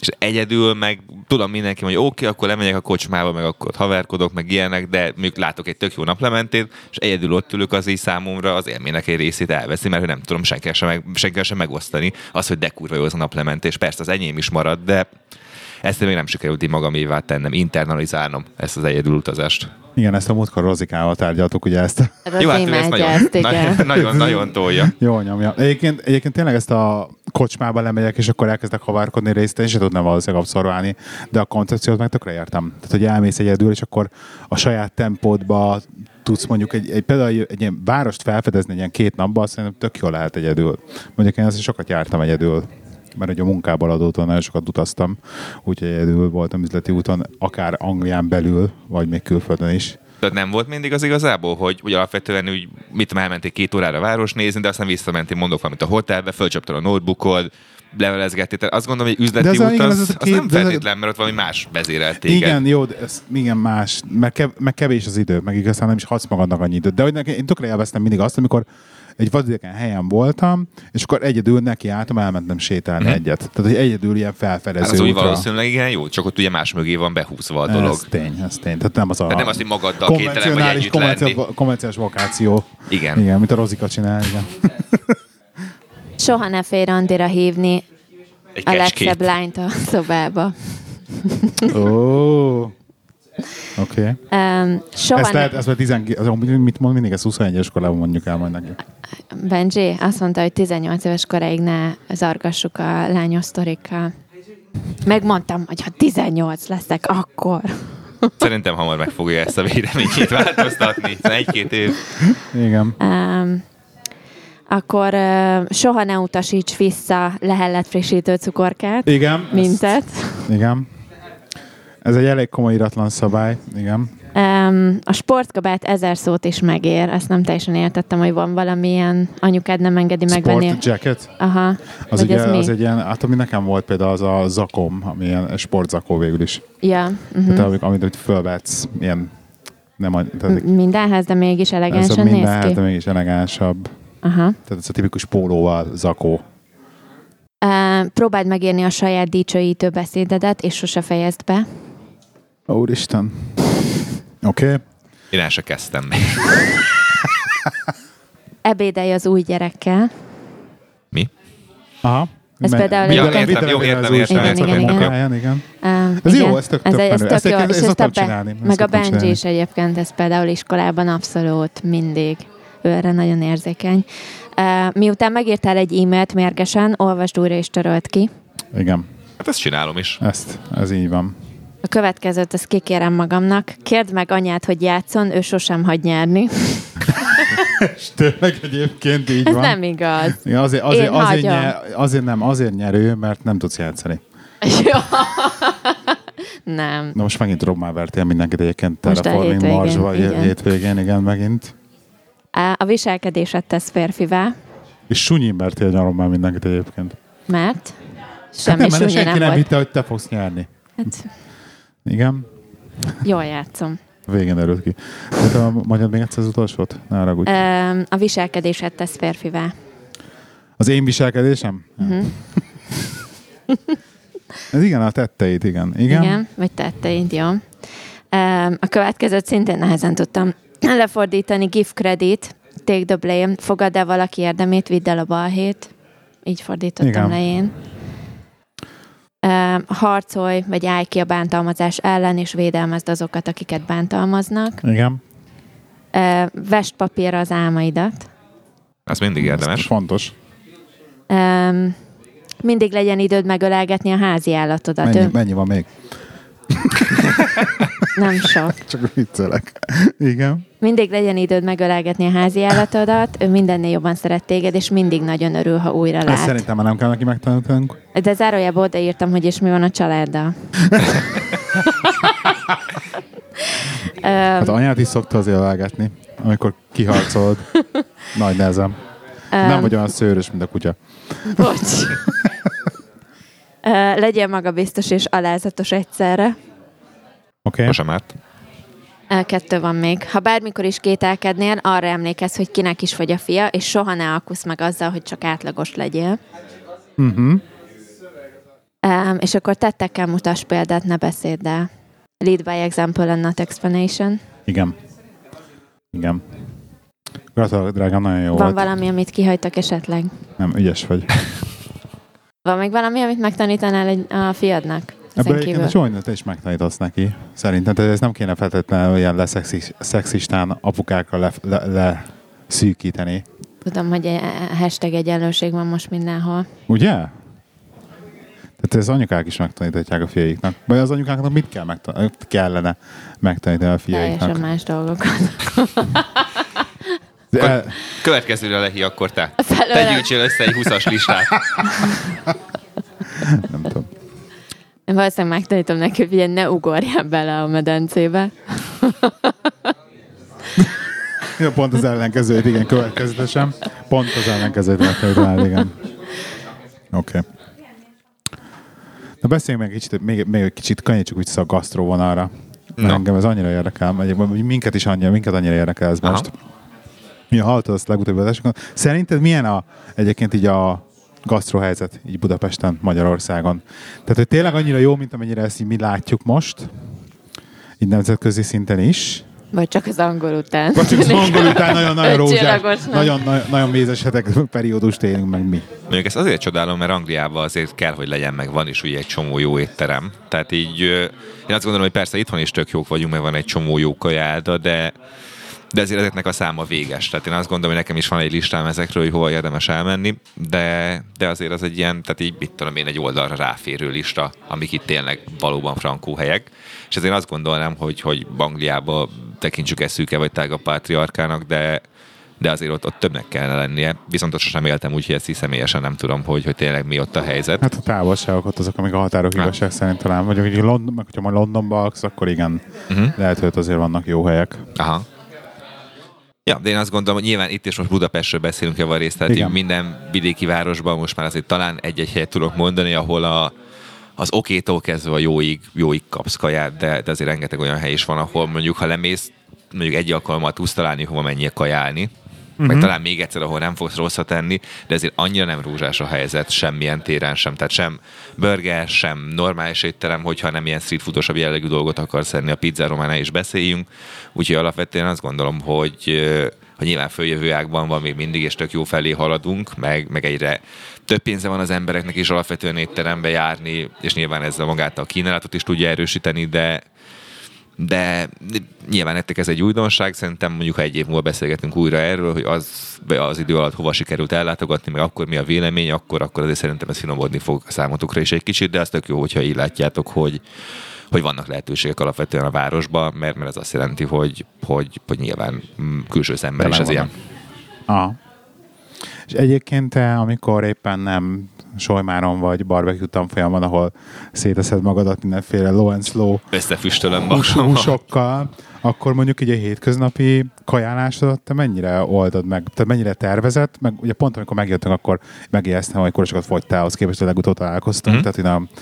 Speaker 2: És egyedül meg tudom mindenki, hogy oké, okay, akkor lemegyek a kocsmába, meg akkor haverkodok, meg ilyenek, de mondjuk látok egy tök jó naplementét, és egyedül ott ülök, az így számomra az élménynek egy részét elveszi, mert nem tudom senkivel sem, meg, senkivel sem megosztani azt, hogy de kurva jó az a naplementés. Persze az enyém is marad, de ezt még nem sikerült így magamévá tennem, internalizálnom ezt az egyedül utazást.
Speaker 1: Igen, ezt a múltkor Rozikával tárgyaltuk, ugye ezt. a-
Speaker 3: Rozi
Speaker 2: Jó, hát ő ezt
Speaker 3: imádja
Speaker 2: nagyon,
Speaker 3: ezt, igen.
Speaker 2: nagyon, nagyon, nagyon tolja.
Speaker 1: Jó nyomja. Egyébként, egyébként tényleg ezt a kocsmába lemegyek, és akkor elkezdek havárkodni részt, én sem tudnám valószínűleg abszorválni, de a koncepciót meg tökre értem. Tehát, hogy elmész egyedül, és akkor a saját tempódba tudsz mondjuk egy, egy például egy, egy ilyen várost felfedezni egy ilyen két napban, azt szerintem tök jól lehet egyedül. Mondjuk én is sokat jártam egyedül mert ugye a munkából adódóan nagyon sokat utaztam, úgyhogy egyedül voltam üzleti úton, akár Anglián belül, vagy még külföldön is.
Speaker 2: Tehát nem volt mindig az igazából, hogy, hogy alapvetően úgy, mit tudom, elmentél két órára város nézni, de aztán visszamentél, mondok valamit a hotelbe, fölcsaptad a notebookod, levelezgettél. Tehát azt gondolom, hogy üzleti
Speaker 1: De ez
Speaker 2: út
Speaker 1: igen,
Speaker 2: az,
Speaker 1: ez
Speaker 2: az, az nem
Speaker 1: a-
Speaker 2: feltétlen, mert ott valami más vezérelt téged.
Speaker 1: Igen, jó, de ez igen más, meg, kev, meg kevés az idő, meg igazán nem is hadsz magadnak annyi időt. De hogy nekem, én tökre élveztem mindig azt, amikor egy vadidegen helyen voltam, és akkor egyedül neki álltam, elmentem sétálni
Speaker 2: Mhm.
Speaker 1: egyet. Tehát, hogy egyedül ilyen felfedező
Speaker 2: Hát az úgy
Speaker 1: útra.
Speaker 2: valószínűleg igen jó, csak ott ugye más mögé van behúzva a dolog.
Speaker 1: Ez tény, ez tény. Tehát nem az a
Speaker 2: Tehát nem azt, hogy magaddal kételen vagy
Speaker 1: konvencionális,
Speaker 2: együtt lenni.
Speaker 1: konvencionális, konvencionális vokáció.
Speaker 2: Igen.
Speaker 1: Igen, mint a Rozika csinál, igen.
Speaker 3: Soha ne félj randira hívni
Speaker 2: Egy
Speaker 3: a
Speaker 2: kecskét.
Speaker 3: legszebb lányt a szobába.
Speaker 1: Ó. Oké. Okay.
Speaker 3: Um, soha
Speaker 1: Ezt lehet, ez már 10, az, mit mond mindig, ezt 21-es korában mondjuk el majd neki.
Speaker 3: Benji azt mondta, hogy 18 éves koráig ne zargassuk a lányos sztorikkal. Megmondtam, hogy ha 18 leszek, akkor.
Speaker 2: Szerintem hamar meg fogja ezt a véleményét változtatni. Egy-két év.
Speaker 1: Igen.
Speaker 3: Um, akkor uh, soha ne utasíts vissza lehellet frissítő cukorkát,
Speaker 1: Igen.
Speaker 3: mintet.
Speaker 1: Igen. Ez egy elég komoly iratlan szabály, igen.
Speaker 3: Um, a sportkabát ezer szót is megér. Ezt nem teljesen értettem, hogy van valamilyen anyukád nem engedi megvenni.
Speaker 1: Sport jacket.
Speaker 3: Aha.
Speaker 1: Az, ugye,
Speaker 3: ez mi?
Speaker 1: az egy ilyen, hát ami nekem volt például az a zakom, ami ilyen sportzakó végül is.
Speaker 3: Ja. Uh-huh.
Speaker 1: Tehát amit, amit fölvetsz, ilyen nem a, tehát
Speaker 3: Mindenhez, de mégis elegánsan néz ki.
Speaker 1: de mégis elegánsabb.
Speaker 3: Aha.
Speaker 1: Tehát ez a tipikus pólóval zakó.
Speaker 3: Uh, próbáld megírni a saját dicsőítő beszédedet, és sose fejezd be.
Speaker 1: Úristen. Oké. Okay.
Speaker 2: Én el se kezdtem még.
Speaker 3: Ebédelj az új gyerekkel.
Speaker 2: Mi?
Speaker 1: Aha.
Speaker 3: Ez
Speaker 1: Me-
Speaker 3: például egy-
Speaker 2: Jó, értem,
Speaker 1: az új
Speaker 2: értem,
Speaker 3: értem,
Speaker 1: srácok
Speaker 3: igen, igen.
Speaker 1: igen.
Speaker 3: Uh,
Speaker 1: Ez jó, ez tök- tök
Speaker 3: ez, ez, tök
Speaker 1: Ezt
Speaker 3: jó,
Speaker 1: egyébként-
Speaker 3: és
Speaker 1: ezt
Speaker 3: ezt a
Speaker 1: csinálni, ezt
Speaker 3: meg a Benji is egyébként, ez például iskolában abszolút mindig. Ő erre nagyon érzékeny. Uh, miután megírtál egy e-mailt mérgesen, olvasd újra és törölt ki.
Speaker 1: Igen.
Speaker 2: Hát ezt csinálom is.
Speaker 1: Ezt, ez így van.
Speaker 3: A következőt ezt kikérem magamnak. Kérd meg anyát, hogy játszon, ő sosem hagy nyerni. (laughs)
Speaker 1: És tényleg egyébként így
Speaker 3: Ez
Speaker 1: van.
Speaker 3: nem igaz.
Speaker 1: Igen, azért, azért,
Speaker 3: Én
Speaker 1: azért,
Speaker 3: hagyom.
Speaker 1: nyer, azért nem, azért nyerő, mert nem tudsz játszani. (laughs)
Speaker 3: Jó. nem.
Speaker 1: Na most megint rommá vertél mindenkit egyébként
Speaker 3: Most a
Speaker 1: Terraforming
Speaker 3: hétvégén,
Speaker 1: Marsba,
Speaker 3: igen.
Speaker 1: hétvégén, igen, megint.
Speaker 3: A viselkedésed tesz férfivá,
Speaker 1: És sunyin vertél nyaron már mindenkit egyébként.
Speaker 3: mert
Speaker 1: Hát
Speaker 3: semmi
Speaker 1: nem, mert senki
Speaker 3: nem
Speaker 1: nem
Speaker 3: volt.
Speaker 1: hitte, hogy te fogsz nyerni.
Speaker 3: Hát,
Speaker 1: Igen,
Speaker 3: jól játszom.
Speaker 1: végén örült ki. Hát a, mondjad még egyszer az utolsót? Ne haragudj.
Speaker 3: A viselkedésed tesz férfivá.
Speaker 1: Az én viselkedésem?
Speaker 3: Mhm.
Speaker 1: Ez igen, a tetteid, igen. Igen?
Speaker 3: Igen, vagy tetteid, jó. A következőt szintén nehezen tudtam lefordítani. Give credit, take the blame. Fogad el valaki érdemét, vidd el a balhét. Így fordítottam
Speaker 1: Igen.
Speaker 3: le én. Harcolj, vagy állj ki a bántalmazás ellen, és védelmezd azokat, akiket bántalmaznak.
Speaker 1: Igen.
Speaker 3: Vest papírra az álmaidat.
Speaker 2: Az mindig
Speaker 1: Ez
Speaker 2: érdemes.
Speaker 1: fontos.
Speaker 3: Öm, Mindig legyen időd megölelgetni a házi állatodat.
Speaker 1: Mennyi, mennyi van még? (laughs)
Speaker 3: nem sok.
Speaker 1: Csak viccelek. Igen.
Speaker 3: Mindig legyen időd megölelgetni a házi állatodat, ő mindennél jobban szeret téged, és mindig nagyon örül, ha újra
Speaker 1: Ezt
Speaker 3: lát.
Speaker 1: szerintem már nem kell neki megtanítanunk.
Speaker 3: De zárójában odaírtam, hogy és mi van a családdal. (laughs)
Speaker 1: Hát anyát is szokta azért vágatni, amikor kiharcolod. (laughs) Nagy nehezem. Nem vagy olyan szőrös, mint a kutya.
Speaker 3: Bocs. Ö, Legyél magabiztos és alázatos egyszerre.
Speaker 1: Oké. Okay.
Speaker 2: Most sem árt.
Speaker 3: Kettő van még. Ha bármikor is kételkednél, arra emlékezz, hogy kinek is vagy a fia, és soha ne alkusz meg azzal, hogy csak átlagos legyél.
Speaker 1: Uh-huh.
Speaker 3: Um, és akkor tettekkel mutass példát, ne beszéddel. Lead by example and not explanation.
Speaker 1: Igen. Igen. Gratulálok, drágám, nagyon jó
Speaker 3: Van
Speaker 1: volt.
Speaker 3: valami, amit kihagytak esetleg?
Speaker 1: Nem, ügyes vagy. (laughs)
Speaker 3: Van még valami, amit megtanítanál egy, a fiadnak?
Speaker 1: Ebből egyébként csomó te is megtanítasz neki. Szerintem tehát ez nem kéne feltétlenül ilyen leszexis- szexistán apukákra le, le, le szűkíteni.
Speaker 3: Tudom, hogy e- e- hashtag egyenlőség van most mindenhol.
Speaker 1: Ugye? Tehát ez anyukák is megtaníthatják a fiaiknak. Vagy az anyukáknak mit kell megtan- kellene megtanítani a
Speaker 3: Teljesen
Speaker 1: fiaiknak?
Speaker 3: más dolgokat. (laughs)
Speaker 1: De,
Speaker 2: Következőre lehi akkor te. Te
Speaker 3: Felőlem.
Speaker 2: gyűjtsél össze egy 20-as listát. (laughs)
Speaker 1: nem tudom.
Speaker 3: Én valószínűleg megtanítom neki, hogy ne ugorjál bele a medencébe. (laughs)
Speaker 1: Ja, pont az ellenkezőjét, igen, következetesen. Pont az ellenkezőjét megtanítanál, igen. Oké. Okay. Na beszéljünk meg kicsit, még, még egy kicsit, kanyarítsuk vissza a gasztró vonalra. Mert
Speaker 2: Na.
Speaker 1: engem ez annyira érdekel, egyébként minket is annyira, minket annyira érdekel ez
Speaker 2: Aha.
Speaker 1: most. Mi hallottad azt legutóbbi adásokon. Szerinted milyen a, egyébként így a gasztró helyzet így Budapesten, Magyarországon? Tehát, hogy tényleg annyira jó, mint amennyire ezt így mi látjuk most, így nemzetközi szinten is,
Speaker 3: Vagy csak az angol után.
Speaker 1: vagy csak az (laughs) angol után nagyon-nagyon rózsás, nagyon, nagyon, nagyon mézes hetek periódust élünk meg mi.
Speaker 2: Mondjuk ezt azért csodálom, mert Angliában azért kell, hogy legyen, meg van is ugye egy csomó jó étterem. Tehát így én azt gondolom, hogy persze itthon is tök jók vagyunk, mert van egy csomó jó kajáda, de de ezért ezeknek a száma véges. Tehát én azt gondolom, hogy nekem is van egy listám ezekről, hogy hova érdemes elmenni, de, de azért az egy ilyen, tehát így mit tudom én, egy oldalra ráférő lista, amik itt tényleg valóban frankó helyek. És ezért azt gondolnám, hogy, hogy Angliába tekintsük ezt szűke vagy tágabb pátriarkának, de, de azért ott, ott többnek kellene lennie. Viszont ott sosem éltem úgy, hogy ezt személyesen nem tudom, hogy, hogy tényleg mi ott a helyzet.
Speaker 1: Hát a távolságok ott azok, amik a határok igazság szerint talán. Vagy hogy London, meg hogyha majd Londonba laksz, akkor igen,
Speaker 2: Uh-huh.
Speaker 1: lehet, hogy ott azért vannak jó helyek.
Speaker 2: Aha. Ja, de én azt gondolom, hogy nyilván itt is most Budapestről beszélünk javarészt, tehát
Speaker 1: Igen.
Speaker 2: minden vidéki városban most már azért talán egy-egy helyet tudok mondani, ahol a, az okétól kezdve a jóig, jóig kapsz kaját, de, de azért rengeteg olyan hely is van, ahol mondjuk, ha lemész, mondjuk egy alkalommal tudsz találni, hova menjél kajálni, uh-huh. meg talán még egyszer, ahol nem fogsz rosszat tenni, de azért annyira nem rózsás a helyzet semmilyen téren sem. Tehát sem burger, sem normális étterem, hogyha nem ilyen street foodosabb jellegű dolgot akarsz enni, a pizzáról már is beszéljünk. Úgyhogy alapvetően azt gondolom, hogy hogy nyilván följövő ágban van még mindig, és tök jó felé haladunk, meg, meg egyre több pénze van az embereknek is alapvetően étterembe járni, és nyilván ez a magát a kínálatot is tudja erősíteni, de de nyilván nektek ez egy újdonság, szerintem mondjuk ha egy év múlva beszélgetünk újra erről, hogy az, az idő alatt hova sikerült ellátogatni, meg akkor mi a vélemény, akkor, akkor azért szerintem ez finomodni fog a számotokra is egy kicsit, de az tök jó, hogyha így látjátok, hogy, hogy vannak lehetőségek alapvetően a városban, mert, mert ez azt jelenti, hogy, hogy, hogy nyilván külső szemmel is az ilyen.
Speaker 1: Aha. És egyébként te, amikor éppen nem Solymáron vagy barbecue tanfolyamon, ahol széteszed magadat mindenféle low and slow
Speaker 2: Összefüstölöm
Speaker 1: húsokkal, akkor mondjuk így a hétköznapi kajálásodat te mennyire oldod meg? Tehát mennyire tervezett? Meg ugye pont amikor megjöttünk, akkor megijesztem, hogy sokat fogytál, ahhoz képest, hogy legutóbb találkoztunk.
Speaker 2: Mhm.
Speaker 1: Tehát én a,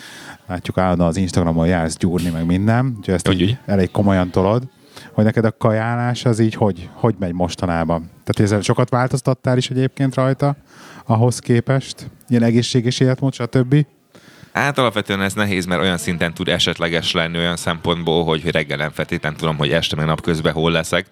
Speaker 1: látjuk állandóan az Instagramon jársz gyúrni, meg minden. Úgyhogy ezt
Speaker 2: Úgy, úgy.
Speaker 1: elég komolyan tolod. Hogy neked a kajálás az így hogy, hogy megy mostanában? Tehát ezzel sokat változtattál is egyébként rajta ahhoz képest? Ilyen egészséges életmód, stb.
Speaker 2: Hát alapvetően ez nehéz, mert olyan szinten tud esetleges lenni olyan szempontból, hogy reggel nem feltétlenül tudom, hogy este meg napközben hol leszek,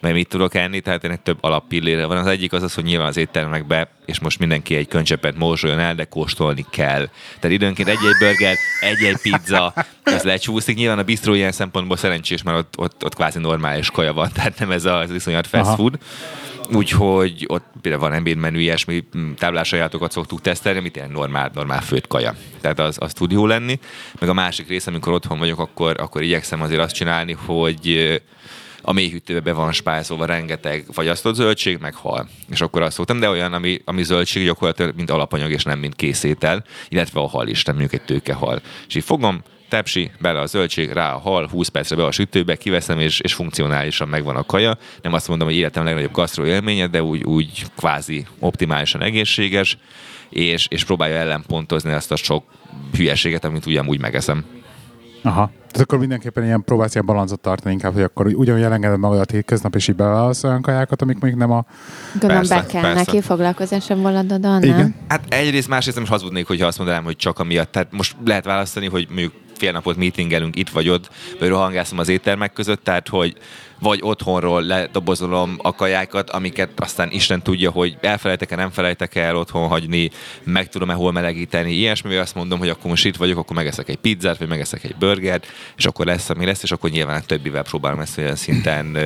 Speaker 2: mert mit tudok enni, tehát ennek több alappillére van. Az egyik az az, hogy nyilván az éttermekbe, és most mindenki egy köncsepet morzsoljon el, de kóstolni kell. Tehát időnként egy-egy burger, egy-egy pizza, ez lecsúszik. Nyilván a bistró ilyen szempontból szerencsés, mert ott, ott, ott kvázi normális kaja van, (laughs) tehát nem ez az iszonyat fast
Speaker 1: Aha.
Speaker 2: food. Úgyhogy ott például van ebédmenü, ilyesmi mm, táblásajátokat szoktuk tesztelni, amit ilyen normál, normál főtt kaja. Tehát az, az tud jó lenni. Meg a másik része, amikor otthon vagyok, akkor, akkor igyekszem azért azt csinálni, hogy a mélyhűtőbe be van spájzolva rengeteg fagyasztott zöldség, meg hal. És akkor azt szoktam, de olyan, ami, ami zöldség gyakorlatilag mint alapanyag, és nem mint készétel, illetve a hal is, nem mondjuk egy tőkehal. És így fogom, tepsi, bele a zöldség, rá a hal, 20 percre be a sütőbe, kiveszem, és, és funkcionálisan megvan a kaja. Nem azt mondom, hogy életem legnagyobb gasztró élménye, de úgy, úgy kvázi optimálisan egészséges, és, és próbálja ellenpontozni azt a sok hülyeséget, amit ugyanúgy megeszem.
Speaker 1: Aha. Tehát akkor mindenképpen ilyen próbálsz ilyen balancot tartani inkább, hogy akkor ugyanúgy elengeded magadat hétköznap, és így beválasz olyan kajákat, amik még nem a...
Speaker 3: Gondolom be kell
Speaker 2: persze.
Speaker 3: neki foglalkozáson voladodon, nem?
Speaker 1: Igen.
Speaker 2: Hát egyrészt, másrészt nem is hazudnék, hogyha azt mondanám, hogy csak amiatt. Tehát most lehet választani, hogy mondjuk fél napot meetingelünk itt vagy ott, vagy rohangászom az éttermek között, tehát hogy vagy otthonról ledobozolom a kajákat, amiket aztán Isten tudja, hogy elfelejtek-e, nem felejtek el otthon hagyni, meg tudom-e hol melegíteni, ilyesmi, vagy azt mondom, hogy akkor most itt vagyok, akkor megeszek egy pizzát, vagy megeszek egy burgert, és akkor lesz, ami lesz, és akkor nyilván a többivel próbálom ezt olyan szinten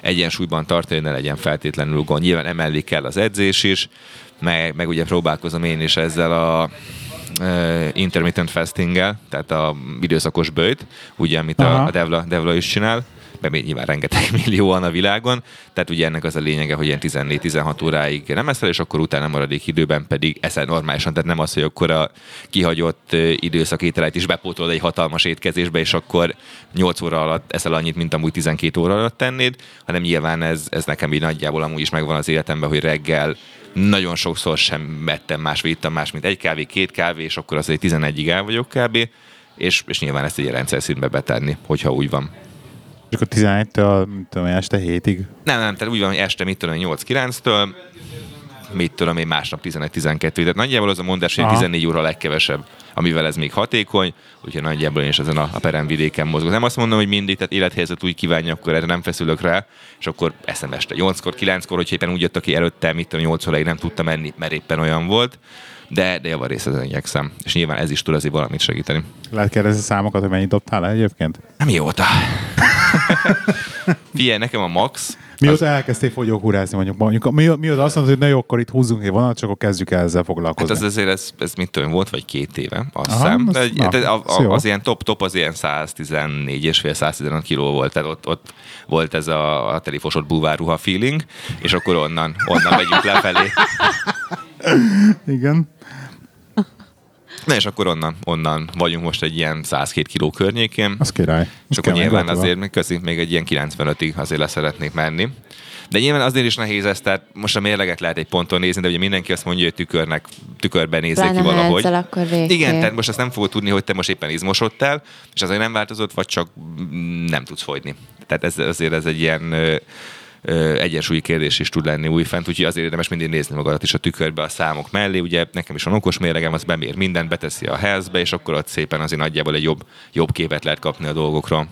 Speaker 2: egyensúlyban tartani, ne legyen feltétlenül gond. Nyilván emellé kell az edzés is, meg, meg ugye próbálkozom én is ezzel a intermittent fastinggel, tehát a időszakos bőjt, ugye, amit
Speaker 1: Aha.
Speaker 2: a, a Devla, Devla is csinál, mert még nyilván rengeteg (laughs) millióan a világon, tehát ugye ennek az a lényege, hogy ilyen 14-16 óráig nem eszel, és akkor utána maradék időben pedig eszel normálisan, tehát nem az, hogy akkor a kihagyott időszak ételeit is bepótolod egy hatalmas étkezésbe, és akkor 8 óra alatt eszel annyit, mint amúgy 12 óra alatt tennéd, hanem nyilván ez, ez nekem így nagyjából amúgy is megvan az életemben, hogy reggel nagyon sokszor sem ettem más, vagy ittam más, mint egy kávé, két kávé, és akkor azért 11-ig el vagyok kb. És, és nyilván ezt egy rendszer szintbe betenni, hogyha úgy van.
Speaker 1: És akkor 11-től, mit tudom, én, este 7-ig.
Speaker 2: Nem, nem, tehát úgy van, hogy este mit tudom, én, 8-9-től, mit tudom én, másnap 11-12. Tehát nagyjából az a mondás, hogy
Speaker 1: Aha.
Speaker 2: 14 óra a legkevesebb, amivel ez még hatékony, úgyhogy nagyjából én is ezen a, a peremvidéken mozgok. Nem azt mondom, hogy mindig, tehát élethelyzet úgy kívánja, akkor erre nem feszülök rá, és akkor eszem este 8-kor, 9-kor, hogyha éppen úgy jött, aki előtte, mit tudom, 8 óráig nem tudtam menni, mert éppen olyan volt, de, de javarészt ezen igyekszem. És nyilván ez is tud azért valamit segíteni.
Speaker 1: Lehet kérdezni számokat, hogy mennyit dobtál le egyébként?
Speaker 2: Nem mióta. Figyelj, nekem a max,
Speaker 1: Mióta elkezdtél fogyókúrázni, mondjuk, mondjuk mi, mióta azt mondod, hogy na jó, akkor itt húzzunk egy vonalat, csak akkor kezdjük el ezzel
Speaker 2: Hát
Speaker 1: foglalkozni.
Speaker 2: az azért ez, ez mit tudom, volt vagy két éve, azt
Speaker 1: Aha,
Speaker 2: hiszem.
Speaker 1: az-
Speaker 2: De,
Speaker 1: na,
Speaker 2: de a,
Speaker 1: az jó.
Speaker 2: a, az ilyen top-top az ilyen 114 és fél 115 kiló volt, tehát ott, ott volt ez a, a telifosott búváruha feeling, és akkor onnan, onnan megyünk lefelé. (laughs)
Speaker 1: Igen.
Speaker 2: Na és akkor onnan, onnan vagyunk most egy ilyen 102 kiló környékén.
Speaker 1: Az király.
Speaker 2: És akkor nyilván azért még még egy ilyen 95-ig azért le szeretnék menni. De nyilván azért is nehéz ez, tehát most a mérleget lehet egy ponton nézni, de ugye mindenki azt mondja, hogy tükörnek, tükörben nézzék ki valahogy.
Speaker 3: edzel, akkor végképp.
Speaker 2: Igen, tehát most azt nem fogod tudni, hogy te most éppen izmosodtál, és azért nem változott, vagy csak nem tudsz fogyni. Tehát ez, azért ez egy ilyen egyensúlyi kérdés is tud lenni újfent, úgyhogy azért érdemes mindig nézni magadat is a tükörbe a számok mellé. Ugye nekem is van okos mérlegem, az bemér mindent, beteszi a health és akkor ott szépen azért nagyjából egy jobb, jobb képet lehet kapni a dolgokról.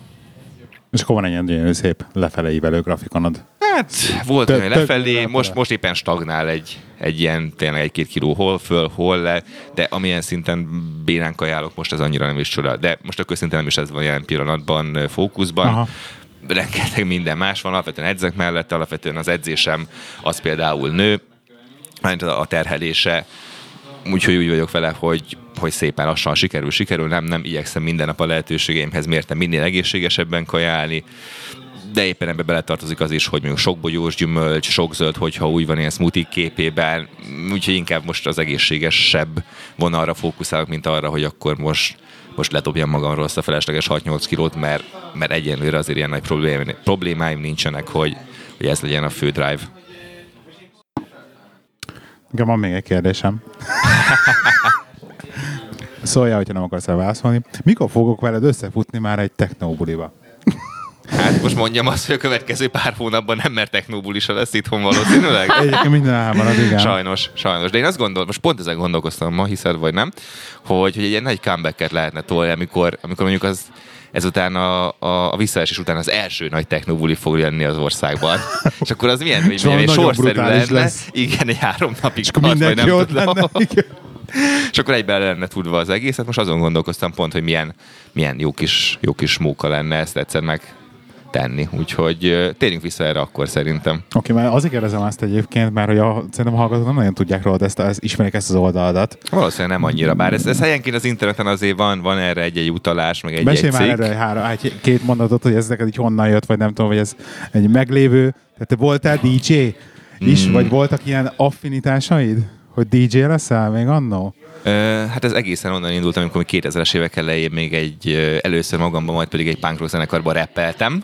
Speaker 1: És akkor van egy ilyen szép lefelé ívelő grafikonod.
Speaker 2: Hát volt
Speaker 1: Tök-
Speaker 2: olyan lefelé, most, most éppen stagnál egy, egy ilyen tényleg egy-két kiló hol föl, hol le, de amilyen szinten bénán kajálok, most ez annyira nem is csoda. De most akkor szinte nem is ez van jelen pillanatban fókuszban.
Speaker 1: Aha.
Speaker 2: Rengeteg minden más van, alapvetően edzek mellett, alapvetően az edzésem az például nő, a terhelése, úgyhogy úgy vagyok vele, hogy, hogy szépen lassan sikerül, sikerül, nem, nem igyekszem minden nap a lehetőségeimhez mértem minél egészségesebben kajálni, de éppen ebbe beletartozik az is, hogy mondjuk sok bogyós gyümölcs, sok zöld, hogyha úgy van ilyen smoothie képében, úgyhogy inkább most az egészségesebb vonalra fókuszálok, mint arra, hogy akkor most most ledobjam magamról azt a felesleges 6-8 kilót, mert, mert egyenlőre azért ilyen nagy problémáim, problémáim nincsenek, hogy, hogy ez legyen a fő drive.
Speaker 1: Nekem van még egy kérdésem. (laughs) Szóljál, hogyha nem akarsz elválaszolni. Mikor fogok veled összefutni már egy technóbuliba?
Speaker 2: Hát most mondjam azt, hogy a következő pár hónapban nem mert technóbulisa lesz itthon valószínűleg. (laughs)
Speaker 1: Egyébként minden elmarad, igen.
Speaker 2: Sajnos, sajnos. De én azt gondolom, most pont ezen gondolkoztam ma, hiszed vagy nem, hogy, hogy egy ilyen nagy comebacket lehetne tolni, amikor, amikor mondjuk az ezután a, a, a visszaesés után az első nagy technobuli fog jönni az országban. (laughs) És akkor az milyen, hogy milyen sorszerű lenne.
Speaker 1: lesz.
Speaker 2: Igen, egy három napig
Speaker 1: És akkor
Speaker 2: vagy nem tudom. (laughs) És akkor egyben le lenne tudva az egész. Hát most azon gondolkoztam pont, hogy milyen, milyen jó, kis, jó kis móka lenne ezt egyszer meg tenni. Úgyhogy térjünk vissza erre akkor szerintem.
Speaker 1: Oké, mert azért kérdezem azt egyébként, mert hogy a, szerintem a hallgatók nem nagyon tudják róla, ezt, ezt, ismerik ezt az oldaladat.
Speaker 2: Valószínűleg nem annyira, bár ez, ez helyenként az interneten azért van, van erre egy-egy utalás, meg egy-egy
Speaker 1: Mesélj már egy, három, egy, két mondatot, hogy ez neked így honnan jött, vagy nem tudom, hogy ez egy meglévő, tehát te voltál DJ is,
Speaker 2: Mm.
Speaker 1: vagy voltak ilyen affinitásaid, hogy DJ leszel még annó?
Speaker 2: Hát ez egészen onnan indult, amikor még 2000-es évek elején még egy először magamban, majd pedig egy punk zenekarban rappeltem.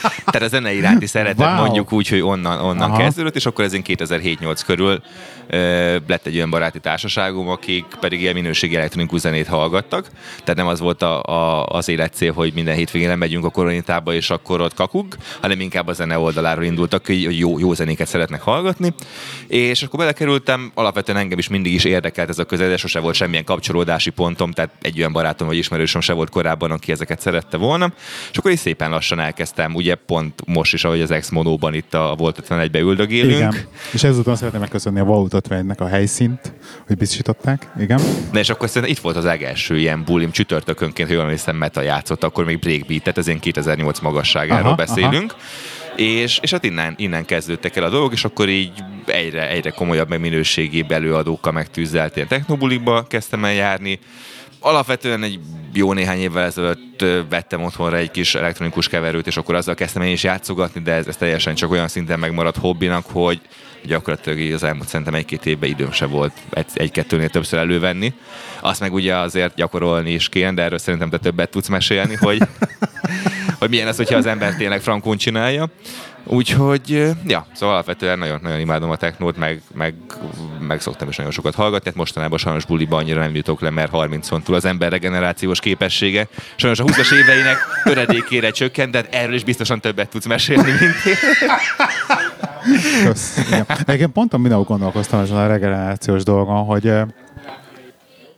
Speaker 2: Tehát a zene iránti szeretet
Speaker 1: Wow.
Speaker 2: mondjuk úgy, hogy onnan, onnan
Speaker 1: Aha.
Speaker 2: kezdődött, és akkor ez 2007-8 körül ö, lett egy olyan baráti társaságom, akik pedig ilyen minőségi elektronikus zenét hallgattak. Tehát nem az volt a, a, az életcél, hogy minden hétvégén lemegyünk a koronitába, és akkor ott kakuk, hanem inkább a zene oldaláról indultak, hogy hogy jó, jó zenéket szeretnek hallgatni. És akkor belekerültem, alapvetően engem is mindig is érdekelt ez a közel, de sose volt semmilyen kapcsolódási pontom, tehát egy olyan barátom vagy ismerősöm se volt korábban, aki ezeket szerette volna. És akkor is szépen lassan elkezdtem, ugye pont most is, ahogy az ex monóban itt a Volt 51-be üldögélünk.
Speaker 1: Igen. És ezúton szeretném megköszönni a Vault 51-nek a helyszínt, hogy biztosították. Igen.
Speaker 2: Na és akkor szerintem itt volt az legelső ilyen bulim csütörtökönként, ha jól emlékszem, Meta játszott, akkor még breakbeat, tehát ez ilyen 2008 magasságáról
Speaker 1: Aha,
Speaker 2: beszélünk. És, és hát innen, innen kezdődtek el a dolgok, és akkor így egyre, egyre komolyabb, meg minőségébb előadókkal megtűzelt ilyen technobulikba kezdtem el járni. Alapvetően egy jó néhány évvel ezelőtt vettem otthonra egy kis elektronikus keverőt, és akkor azzal kezdtem én is játszogatni, de ez, ez teljesen csak olyan szinten megmaradt hobbinak, hogy gyakorlatilag az elmúlt szerintem egy-két évben időm se volt egy- egy-kettőnél többször elővenni. Azt meg ugye azért gyakorolni is kéne, de erről szerintem te többet tudsz mesélni, hogy, (laughs) hogy milyen az, hogyha az ember tényleg frankón csinálja. Úgyhogy, ja, szóval alapvetően nagyon, nagyon imádom a technót, meg, meg, meg szoktam is nagyon sokat hallgatni, hát mostanában sajnos buliba annyira nem jutok le, mert 30 on túl az ember regenerációs képessége. Sajnos a 20-as éveinek töredékére csökkent, de hát erről is biztosan többet tudsz mesélni, mint én.
Speaker 1: Kösz. Igen. Egyébként pont a mindenhol gondolkoztam ezen a regenerációs dolgon, hogy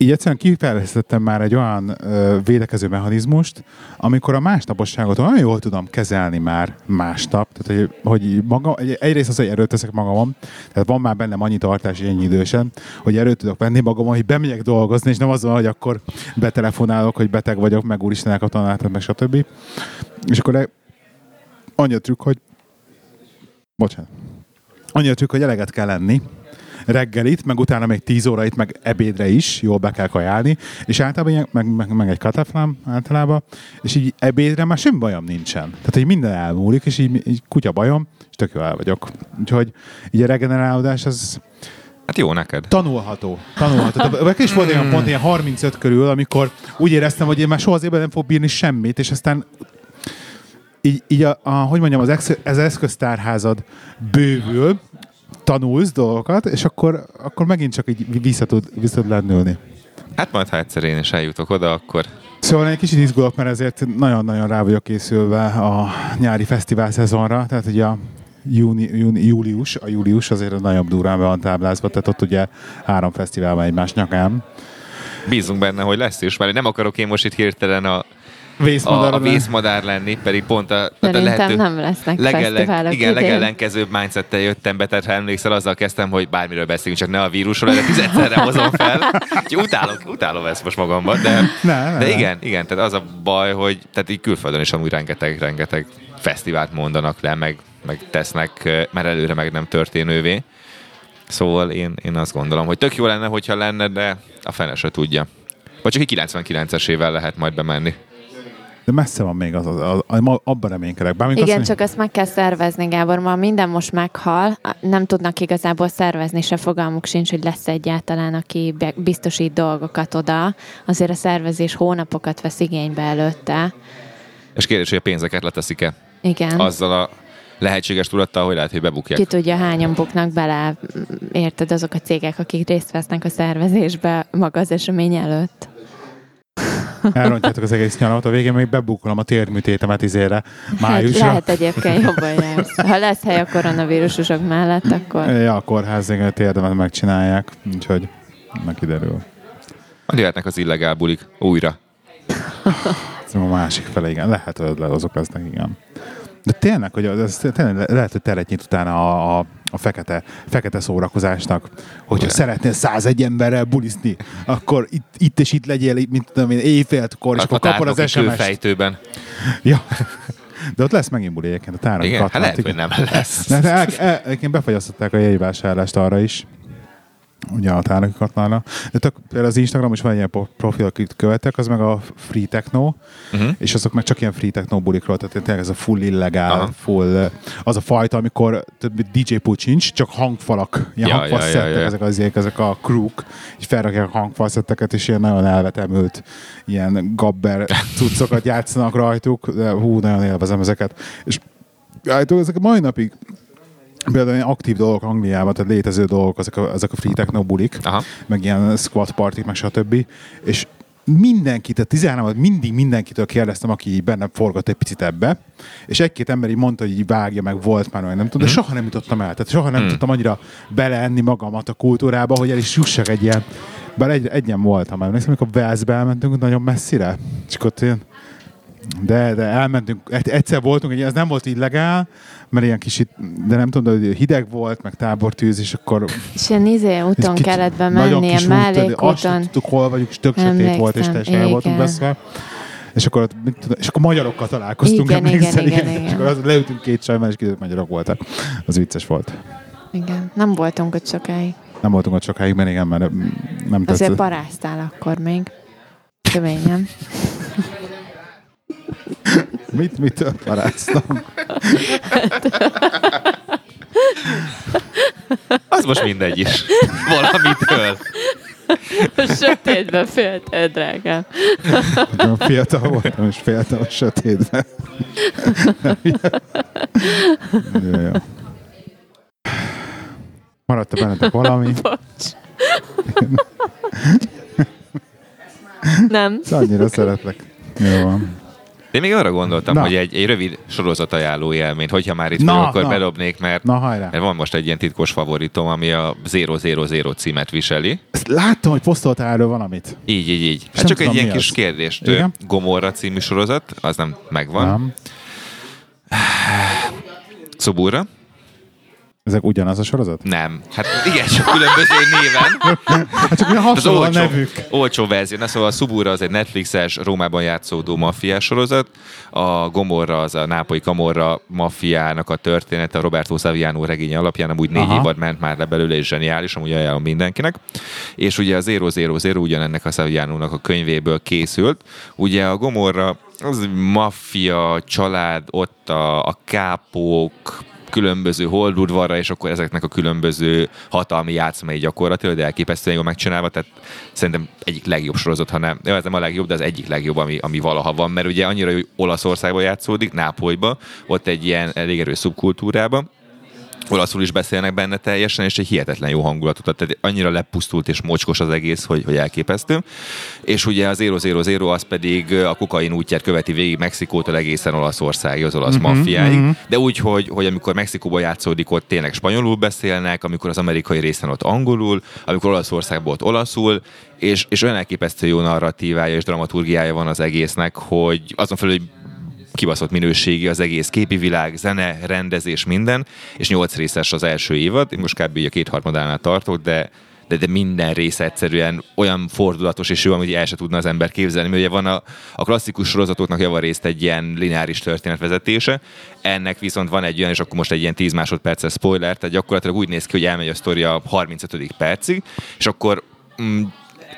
Speaker 1: így egyszerűen kifejlesztettem már egy olyan ö, védekező mechanizmust, amikor a másnaposságot olyan jól tudom kezelni már másnap, tehát hogy, hogy maga, egy- egyrészt az, hogy erőt teszek magamon, tehát van már bennem annyi tartás ennyi idősen, hogy erőt tudok venni magamon, hogy bemegyek dolgozni, és nem az van, hogy akkor betelefonálok, hogy beteg vagyok, meg úristen elkatonáltad, meg stb. És akkor e- annyi a trükk, hogy bocsánat, annyi a trükk, hogy eleget kell lenni, reggelit, meg utána még 10 órait, meg ebédre is jól be kell kajálni, és általában meg, meg, meg egy kataflám általában, és így ebédre már semmi bajom nincsen. Tehát, hogy minden elmúlik, és így, így kutya bajom, és tök jól el vagyok. Úgyhogy így a regenerálódás az
Speaker 2: Hát jó neked.
Speaker 1: tanulható. Tanulható. Nekem is volt olyan pont ilyen 35 körül, amikor úgy éreztem, hogy én már soha az nem fog bírni semmit, és aztán így, így a, a, hogy mondjam, az, ex, az eszköztárházad bővül, tanulsz dolgokat, és akkor, akkor megint csak így vissza tud, vissza tud lennülni.
Speaker 2: Hát majd, ha egyszer én is eljutok oda, akkor
Speaker 1: Szóval egy kicsit izgulok, mert ezért nagyon-nagyon rá vagyok készülve a nyári fesztivál szezonra, tehát ugye a júni, júni, július, a július azért nagyobb durán be van táblázva, tehát ott ugye három fesztivál van egymás nyakán.
Speaker 2: bízunk benne, hogy lesz is, mert nem akarok én most itt hirtelen a, a,
Speaker 1: Vészmadar,
Speaker 2: a vészmadár lenni, pedig pont a, tehát a
Speaker 3: Szerintem nem lesznek fesztiválok
Speaker 2: igen,
Speaker 3: idén.
Speaker 2: legellenkezőbb mindsettel jöttem be, tehát ha emlékszel, azzal kezdtem, hogy bármiről beszélünk, csak ne a vírusról, de tízeszerre hozom fel. (laughs) Úgyhogy utálok, utálom ezt most magamban, de,
Speaker 1: Ne, ne,
Speaker 2: de igen, igen, tehát az a baj, hogy tehát így külföldön is amúgy rengeteg, rengeteg fesztivált mondanak le, meg, meg tesznek, mert előre meg nem történővé. Szóval én, én azt gondolom, hogy tök jó lenne, hogyha lenne, de a fene se tudja. Vagy csak egy 99-esével lehet majd bemenni.
Speaker 1: De messze van még az, az, az, az abban reménykedek. Bármint
Speaker 3: Igen,
Speaker 1: azt,
Speaker 3: csak azt meg kell szervezni, Gábor. Ma minden most meghal, nem tudnak igazából szervezni, se fogalmuk sincs, hogy lesz egyáltalán, aki biztosít dolgokat oda. Azért a szervezés hónapokat vesz igénybe előtte.
Speaker 2: És kérdés, hogy a pénzeket leteszik-e
Speaker 3: Igen.
Speaker 2: azzal a lehetséges tudattal, hogy lehet, hogy bebukják.
Speaker 3: Ki tudja, hányan buknak bele, érted, azok a cégek, akik részt vesznek a szervezésbe maga az esemény előtt.
Speaker 1: Elrontjátok az egész nyaramat, a végén még bebukolom a térműtétemet izére
Speaker 3: Hát,
Speaker 1: májusra.
Speaker 3: lehet egyébként jobban jársz. Ha lesz hely a koronavírusosok mellett, akkor
Speaker 1: Ja, a kórházig a térdemet megcsinálják, úgyhogy meg kiderül.
Speaker 2: Majd jöhetnek az illegál bulik újra.
Speaker 1: A másik fele, igen. Lehet, hogy le- azok lesznek, igen. De tényleg, hogy az, tényleg le- lehet, hogy teret nyit utána a, a, a fekete, fekete szórakozásnak. Hogyha
Speaker 2: Igen.
Speaker 1: szeretnél 101 emberrel bulizni, akkor itt, itt és itt legyél, mint tudom én, éjfélkor, és akkor kapod az SMS-t.
Speaker 2: kőfejtőben.
Speaker 1: Ja. (laughs) De ott lesz megint buli egyébként, a tárnoki
Speaker 2: Igen, hát lehet, hogy
Speaker 1: igen.
Speaker 2: nem lesz.
Speaker 1: De hát el, el, egyébként befagyasztották a jegyvásárlást arra is, ugye a tárnoki katlanra. De tök, például az Instagram is van egy ilyen profil, akit követek, az meg a Free Techno,
Speaker 2: Uh-huh.
Speaker 1: és azok meg csak ilyen free techno bulikról, tehát tényleg ez a full illegál,
Speaker 2: Aha.
Speaker 1: full, az a fajta, amikor több DJ pult sincs, csak hangfalak, ilyen
Speaker 2: Ja,
Speaker 1: ja, hangfalszettek,
Speaker 2: ja, ja, ja.
Speaker 1: ezek, az, ezek a crook, és felrakják a hangfalszetteket, és ilyen nagyon elvetemült, ilyen gabber (laughs) cuccokat játszanak rajtuk, de hú, nagyon élvezem ezeket. És állítólag ezek a mai napig például ilyen aktív dolgok Angliában, tehát létező dolgok, ezek a, ezek a free techno bulik,
Speaker 2: Aha.
Speaker 1: meg ilyen squat partik, meg stb. És mindenkit, a 13 mindig mindenkitől kérdeztem, aki benne forgott egy picit ebbe, és egy-két ember így mondta, hogy így vágja, meg volt már, meg nem tudom, de soha nem jutottam el. Tehát soha nem tudtam annyira beleenni magamat a kultúrába, hogy el is jussak egy ilyen, bár egy, egyen voltam, emlékszem, amikor Velszbe elmentünk nagyon messzire, és ott ilyen, de, de elmentünk, egy- egyszer voltunk, ez nem volt illegál, mert ilyen kicsit, de nem tudom, hogy hideg volt, meg tábortűz, és akkor
Speaker 3: És ilyen izé úton
Speaker 1: kicsit
Speaker 3: kellett bemenni, ilyen mellékúton.
Speaker 1: tudtuk, hol vagyunk, és tök sötét volt, és teljesen el voltunk
Speaker 3: igen.
Speaker 1: veszve. És akkor, tudom, és akkor magyarokkal találkoztunk,
Speaker 3: Igen,
Speaker 1: emlékszel,
Speaker 3: igen, igen,
Speaker 1: És
Speaker 3: igen.
Speaker 1: akkor az, leültünk két csajmal, és kiderült, magyarok voltak. Az vicces volt.
Speaker 3: Igen, nem voltunk ott sokáig.
Speaker 1: Nem voltunk ott sokáig, mert igen, mert nem
Speaker 3: Azért
Speaker 1: tetszett.
Speaker 3: paráztál akkor még. Keményen.
Speaker 1: Mit, mit paráztam?
Speaker 2: Az most mindegy is. Valamitől.
Speaker 3: Sötétben féltél, drágám.
Speaker 1: Nagyon fiatal voltam, és féltem a sötétben. jó, jó. Maradt-e bennetek valami?
Speaker 3: Bocs. Nem.
Speaker 1: Annyira szeretlek. Jó van.
Speaker 2: Én még arra gondoltam,
Speaker 1: Na.
Speaker 2: hogy egy, egy rövid sorozat ajánló élményt, hogyha már itt
Speaker 1: Na,
Speaker 2: vagyok, akkor
Speaker 1: na.
Speaker 2: bedobnék, mert,
Speaker 1: Na, hajrá.
Speaker 2: mert van most egy ilyen titkos favoritom, ami a 000 címet viseli.
Speaker 1: Ezt láttam, hogy posztoltál erről valamit.
Speaker 2: Így, így, így. Hát csak
Speaker 1: tudom,
Speaker 2: egy ilyen kis
Speaker 1: az.
Speaker 2: kérdést.
Speaker 1: Igen?
Speaker 2: Gomorra című sorozat, az nem megvan.
Speaker 1: Nem.
Speaker 2: Szobúra?
Speaker 1: Ezek ugyanaz a sorozat?
Speaker 2: Nem. Hát igen, csak különböző néven. (laughs)
Speaker 1: Hát csak
Speaker 2: Az
Speaker 1: hasonló a
Speaker 2: olcsó,
Speaker 1: nevük.
Speaker 2: olcsó verzió. Na, szóval a Subura az egy Netflixes, Rómában játszódó maffiás sorozat. A Gomorra az a nápolyi Kamorra maffiának a története a Roberto Saviano regénye alapján, amúgy négy
Speaker 1: Aha.
Speaker 2: évad ment már le belőle, és zseniális, amúgy ajánlom mindenkinek. És ugye a 000 ugyanennek a Saviano-nak a könyvéből készült. Ugye a Gomorra az maffia, család, ott a, a kápók, különböző holdudvarra, és akkor ezeknek a különböző hatalmi játszmai gyakorlatilag, de elképesztően jól megcsinálva, tehát szerintem egyik legjobb sorozat, ha nem, ez nem a legjobb, de az egyik legjobb, ami, ami valaha van, mert ugye annyira, hogy Olaszországban játszódik, Nápolyba, ott egy ilyen elég erős szubkultúrába, olaszul is beszélnek benne teljesen, és egy hihetetlen jó hangulatot ad. Tehát annyira lepusztult és mocskos az egész, hogy, hogy elképesztő. És ugye a 000 az pedig a kokain útját követi végig Mexikótól egészen Olaszországig, az olasz uh-huh, maffiáig. Uh-huh. De úgy, hogy, hogy amikor Mexikóban játszódik, ott tényleg spanyolul beszélnek, amikor az amerikai részen ott angolul, amikor Olaszországban ott olaszul, és, és olyan elképesztő jó narratívája és dramaturgiája van az egésznek, hogy azon felül, hogy kibaszott minőségi az egész képi világ, zene, rendezés, minden, és nyolc részes az első évad, én most kb. a kétharmadánál tartok, de de, de minden része egyszerűen olyan fordulatos és jó, amit el se tudna az ember képzelni. Mert ugye van a, a klasszikus sorozatoknak javarészt egy ilyen lineáris történetvezetése, ennek viszont van egy olyan, és akkor most egy ilyen 10 másodperces spoiler, tehát gyakorlatilag úgy néz ki, hogy elmegy a sztori a 35. percig, és akkor mm,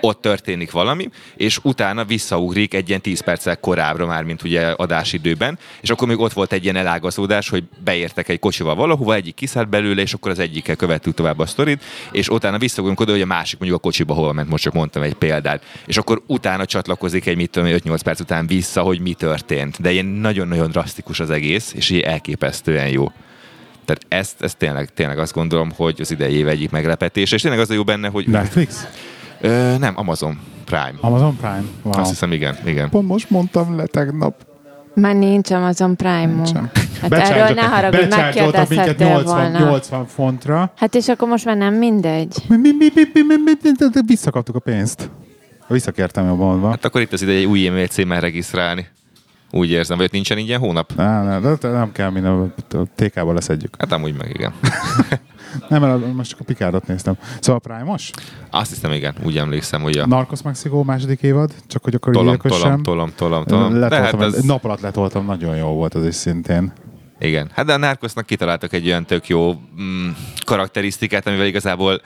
Speaker 2: ott történik valami, és utána visszaugrik egy ilyen 10 perccel korábbra már, mint ugye adásidőben, és akkor még ott volt egy ilyen elágazódás, hogy beértek egy kocsival valahova, egyik kiszállt belőle, és akkor az egyikkel követtük tovább a sztorit, és utána visszaugrunk oda, hogy a másik mondjuk a kocsiba hova ment, most csak mondtam egy példát, és akkor utána csatlakozik egy mit tudom, én, 5-8 perc után vissza, hogy mi történt. De ilyen nagyon-nagyon drasztikus az egész, és így elképesztően jó. Tehát ezt, ezt tényleg, tényleg azt gondolom, hogy az idei év egyik meglepetés, és tényleg az a jó benne, hogy
Speaker 1: Netflix?
Speaker 2: Ö, nem, Amazon Prime.
Speaker 1: Amazon Prime? Wow.
Speaker 2: Azt hiszem, igen. igen.
Speaker 1: Pont most mondtam le tegnap.
Speaker 3: Már nincs Amazon Prime-on. Hát erről ne haragudj, megkérdezhettél
Speaker 1: 80, 80 fontra.
Speaker 3: Hát és akkor most már nem mindegy.
Speaker 1: Mi, mi, mi, mi, mi, mi, mi, visszakaptuk a pénzt. Visszakértem jobban.
Speaker 2: Hát akkor itt az ideje új e-mail címmel regisztrálni. Úgy érzem, vagy ott nincsen ingyen hónap?
Speaker 1: Nem, nem, nem kell, minden a TK-ba leszedjük.
Speaker 2: Hát amúgy meg igen. (laughs)
Speaker 1: Nem, mert most csak a Picardot néztem. Szóval a Prime-os?
Speaker 2: Azt hiszem, igen. Úgy emlékszem, hogy a
Speaker 1: Narcos Mexico második évad, csak hogy akkor
Speaker 2: tolam,
Speaker 1: így
Speaker 2: tolam,
Speaker 1: sem.
Speaker 2: tolam, tolam. De
Speaker 1: Letoltam,
Speaker 2: hát ez,
Speaker 1: nap alatt letoltam, nagyon jó volt az is szintén.
Speaker 2: igen. Hát de a Narcosnak kitaláltak egy olyan tök jó mm, karakterisztikát, amivel igazából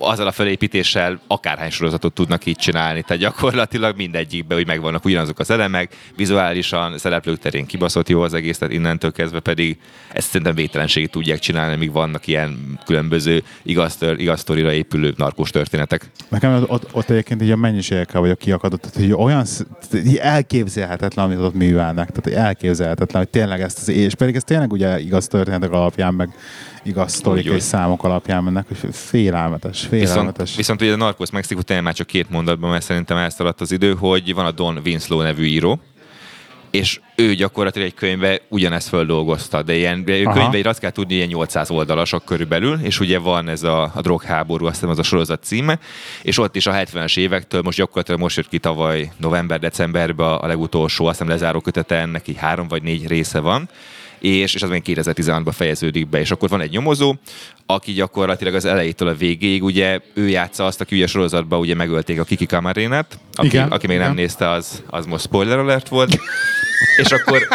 Speaker 2: azzal a felépítéssel akárhány sorozatot tudnak így csinálni. Tehát gyakorlatilag mindegyikben, hogy megvannak ugyanazok az elemek, vizuálisan, szereplők terén kibaszott jó az egész, tehát innentől kezdve pedig ezt szerintem vételenségét tudják csinálni, míg vannak ilyen különböző igaz, igaz sztorira épülő narkós történetek.
Speaker 1: Nekem ott, ott egyébként így a mennyiségekkel vagyok kiakadott, tehát, hogy olyan így elképzelhetetlen, amit ott művelnek, tehát elképzelhetetlen, hogy tényleg ezt az, és pedig ez tényleg ugye igaz történetek alapján, meg igaz sztorik és számok alapján mennek, hogy félelmetes, félelmetes.
Speaker 2: Viszont, viszont ugye a Narcos Mexico tényleg már csak két mondatban, mert szerintem elszaladt az idő, hogy van a Don Winslow nevű író, és ő gyakorlatilag egy könyvbe ugyanezt földolgozta, de ilyen könyvei azt kell tudni, ilyen 800 oldalasok körülbelül, és ugye van ez a, a drogháború, azt hiszem az a sorozat címe, és ott is a 70-es évektől, most gyakorlatilag most jött ki tavaly november-decemberben a legutolsó, azt hiszem lezáró kötete, ennek így három vagy négy része van, és, és az még 2016-ban fejeződik be, és akkor van egy nyomozó, aki gyakorlatilag az elejétől a végéig, ugye ő játsza azt, aki ugye sorozatban ugye megölték a Kiki Kamarénet, aki, igen, aki még igen. nem nézte, az, az most spoiler alert volt, (laughs) és akkor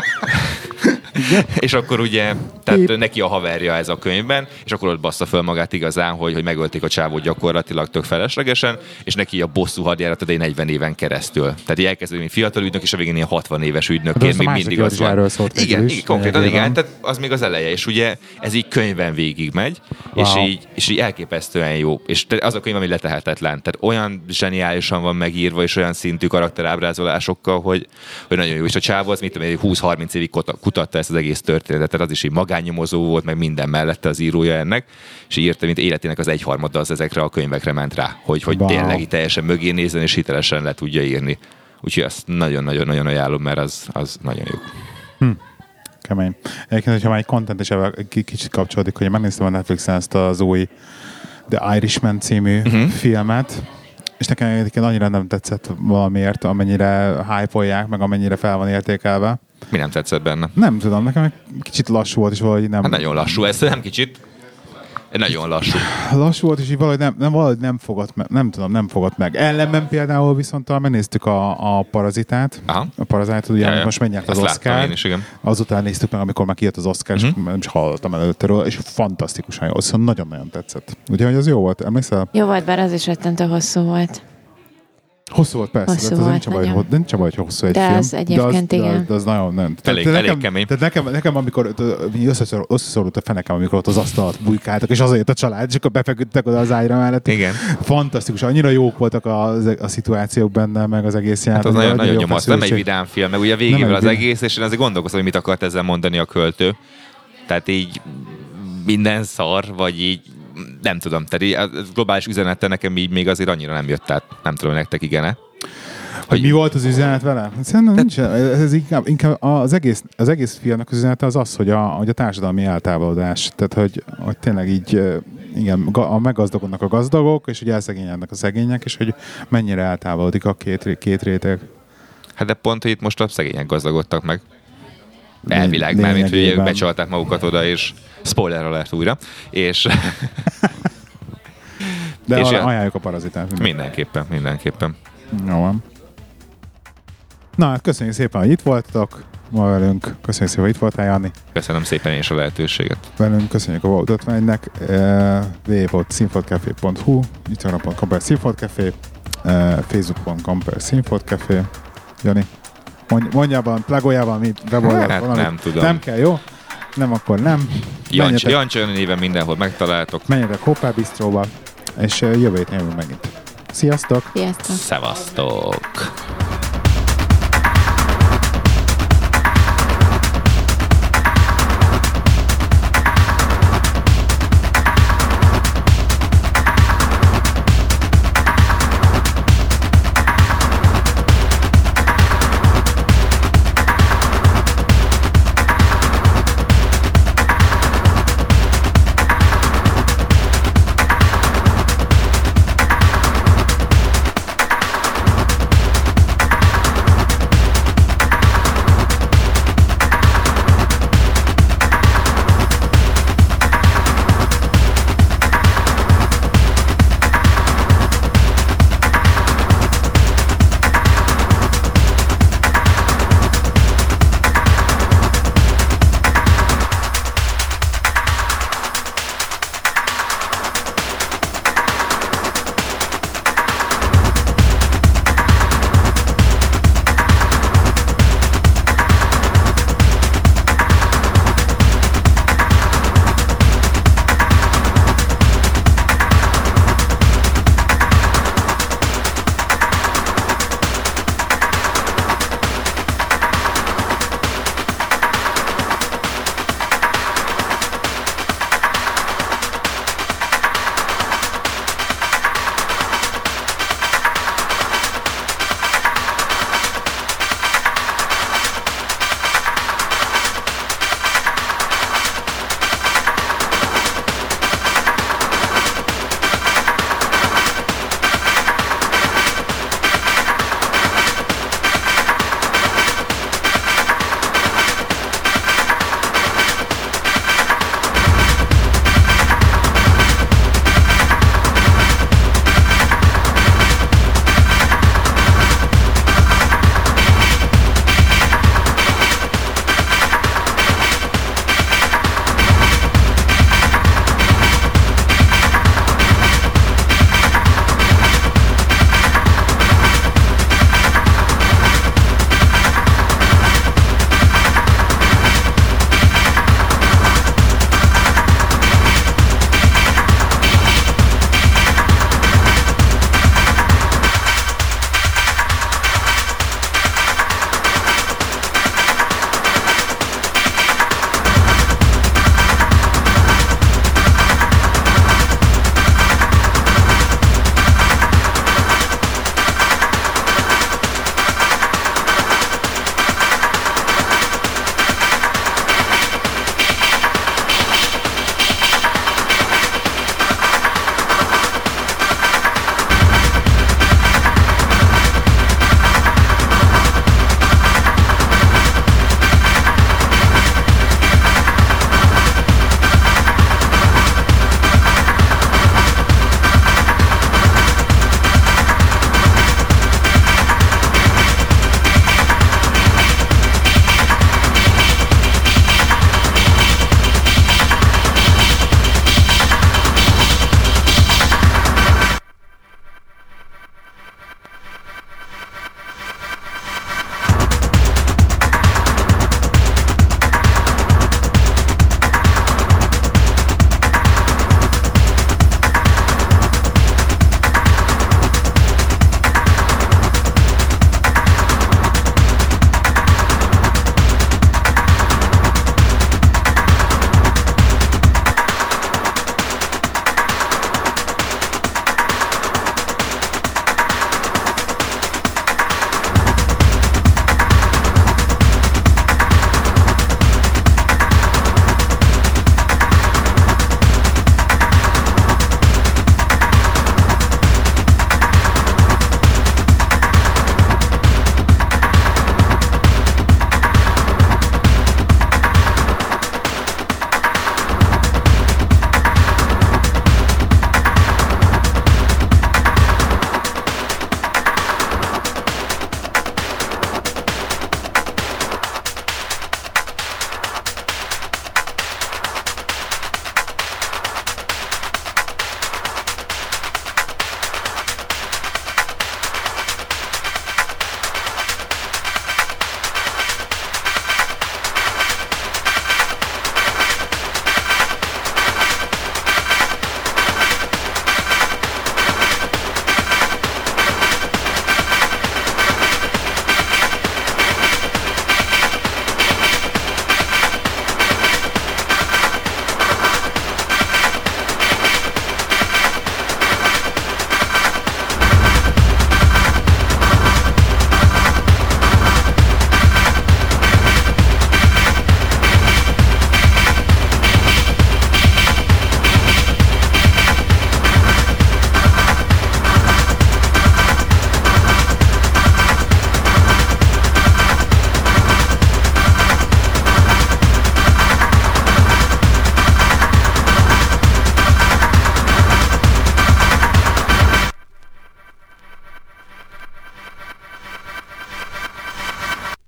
Speaker 2: és akkor ugye, tehát Épp. neki a haverja ez a könyvben, és akkor ott bassza föl magát igazán, hogy, hogy megölték a csávót gyakorlatilag tök feleslegesen, és neki a bosszú hadjárat egy 40 éven keresztül. Tehát így elkezdődik, mint fiatal ügynök, és a végén ilyen 60 éves ügynökként még mindig az van.
Speaker 1: Szólt
Speaker 2: igen, igen, konkrétan igen, tehát az még az eleje, és ugye ez így könyvben végig megy, wow. és, így, és így elképesztően jó. És az a könyv, ami letehetetlen. Tehát olyan zseniálisan van megírva, és olyan szintű karakterábrázolásokkal, hogy, hogy nagyon jó. És a csávó az mit tudom, 20-30 évig kutatta ezt az egész történetet, tehát az is egy magánnyomozó volt, meg minden mellette az írója ennek, és írta, mint életének az egyharmada az ezekre a könyvekre ment rá, hogy, hogy wow. tényleg teljesen mögé nézzen, és hitelesen le tudja írni. Úgyhogy azt nagyon-nagyon-nagyon ajánlom, mert az, az nagyon jó. Hm.
Speaker 1: Kemény. Egyébként, hogyha már egy content is kicsit kapcsolódik, hogy megnéztem a Netflixen ezt az új The Irishman című uh-huh. filmet, és nekem egyébként annyira nem tetszett valamiért, amennyire hype meg amennyire fel van értékelve.
Speaker 2: Mi nem tetszett benne?
Speaker 1: Nem tudom, nekem egy kicsit lassú volt, és valahogy nem...
Speaker 2: Hát nagyon lassú, ez nem kicsit. Nagyon lassú.
Speaker 1: Lassú volt, és így valahogy nem, nem, valahogy nem fogott meg, nem tudom, nem fogott meg. Ellenben például viszont a, megnéztük a, a Parazitát. Aha. A Parazitot, ugye ja, ja. most menjek az Oscar.
Speaker 2: is, igen.
Speaker 1: Azután néztük meg, amikor már kijött az Oscar, uh-huh. és mhm. nem is hallottam előtte róla, és fantasztikusan jó, szóval nagyon-nagyon tetszett. Ugye, hogy az jó volt, emlékszel?
Speaker 3: Jó volt, bár az is rettentő hosszú volt.
Speaker 1: Hosszú volt, persze.
Speaker 3: Hosszú volt,
Speaker 1: nincs, baj, hogy, nincs baj, hogy hosszú egy
Speaker 3: de
Speaker 1: film.
Speaker 3: Az egyébként
Speaker 1: de az,
Speaker 3: igen.
Speaker 1: De, az nagyon nem.
Speaker 2: Elég,
Speaker 1: tehát
Speaker 2: elég
Speaker 1: nekem,
Speaker 2: kemény.
Speaker 1: Tehát nekem, nekem amikor összeszor, összeszorult a fenekem, amikor ott az asztalat bujkáltak, és azért a család, és akkor befeküdtek oda az ágyra mellett.
Speaker 2: Igen.
Speaker 1: Fantasztikus. Annyira jók voltak a, a szituációk benne, meg az egész játék.
Speaker 2: Hát az nagyon, nagyon nyomasz. Nem egy vidám film, meg ugye végével az egész, és én azért gondolkozom, hogy mit akart ezzel mondani a költő. Tehát így minden szar, vagy így nem tudom, tehát a globális üzenete nekem így még azért annyira nem jött át. Nem tudom, nektek igen-e.
Speaker 1: Hogy mi volt az üzenet vele? Szerintem nincs, ez inkább, inkább az, egész, az egész filmnek az üzenete az az, hogy a, hogy a társadalmi eltávolodás. Tehát, hogy, hogy tényleg így igen, a meggazdagodnak a gazdagok, és hogy elszegényednek a szegények, és hogy mennyire eltávolodik a két, két réteg.
Speaker 2: Hát de pont, hogy itt most a szegények gazdagodtak meg. Elvileg, mert mint hogy ők becsalták magukat oda, és spoiler alert újra, és... (laughs)
Speaker 1: De és ajánljuk a parazitát.
Speaker 2: Mindenképpen, mindenképpen.
Speaker 1: Jó van. Na, hát köszönjük szépen, hogy itt voltatok ma velünk. Köszönjük szépen, hogy itt voltál, Jani.
Speaker 2: Köszönöm szépen én is a lehetőséget.
Speaker 1: Velünk köszönjük a Vault 51-nek. Uh, www.színfoldcafé.hu Instagram.com per színfoldcafé uh, Facebook.com per színfoldcafé Jani, mondjában, plagoljában, mi weboldal
Speaker 2: hát, valamit. nem tudom.
Speaker 1: Nem kell, jó? Nem, akkor nem.
Speaker 2: Jancsi, Jancsi néven mindenhol megtaláltok.
Speaker 1: Menjetek Hoppá Bistróba, és jövő héten jövünk megint. Sziasztok!
Speaker 3: Sziasztok!
Speaker 2: Szevasztok!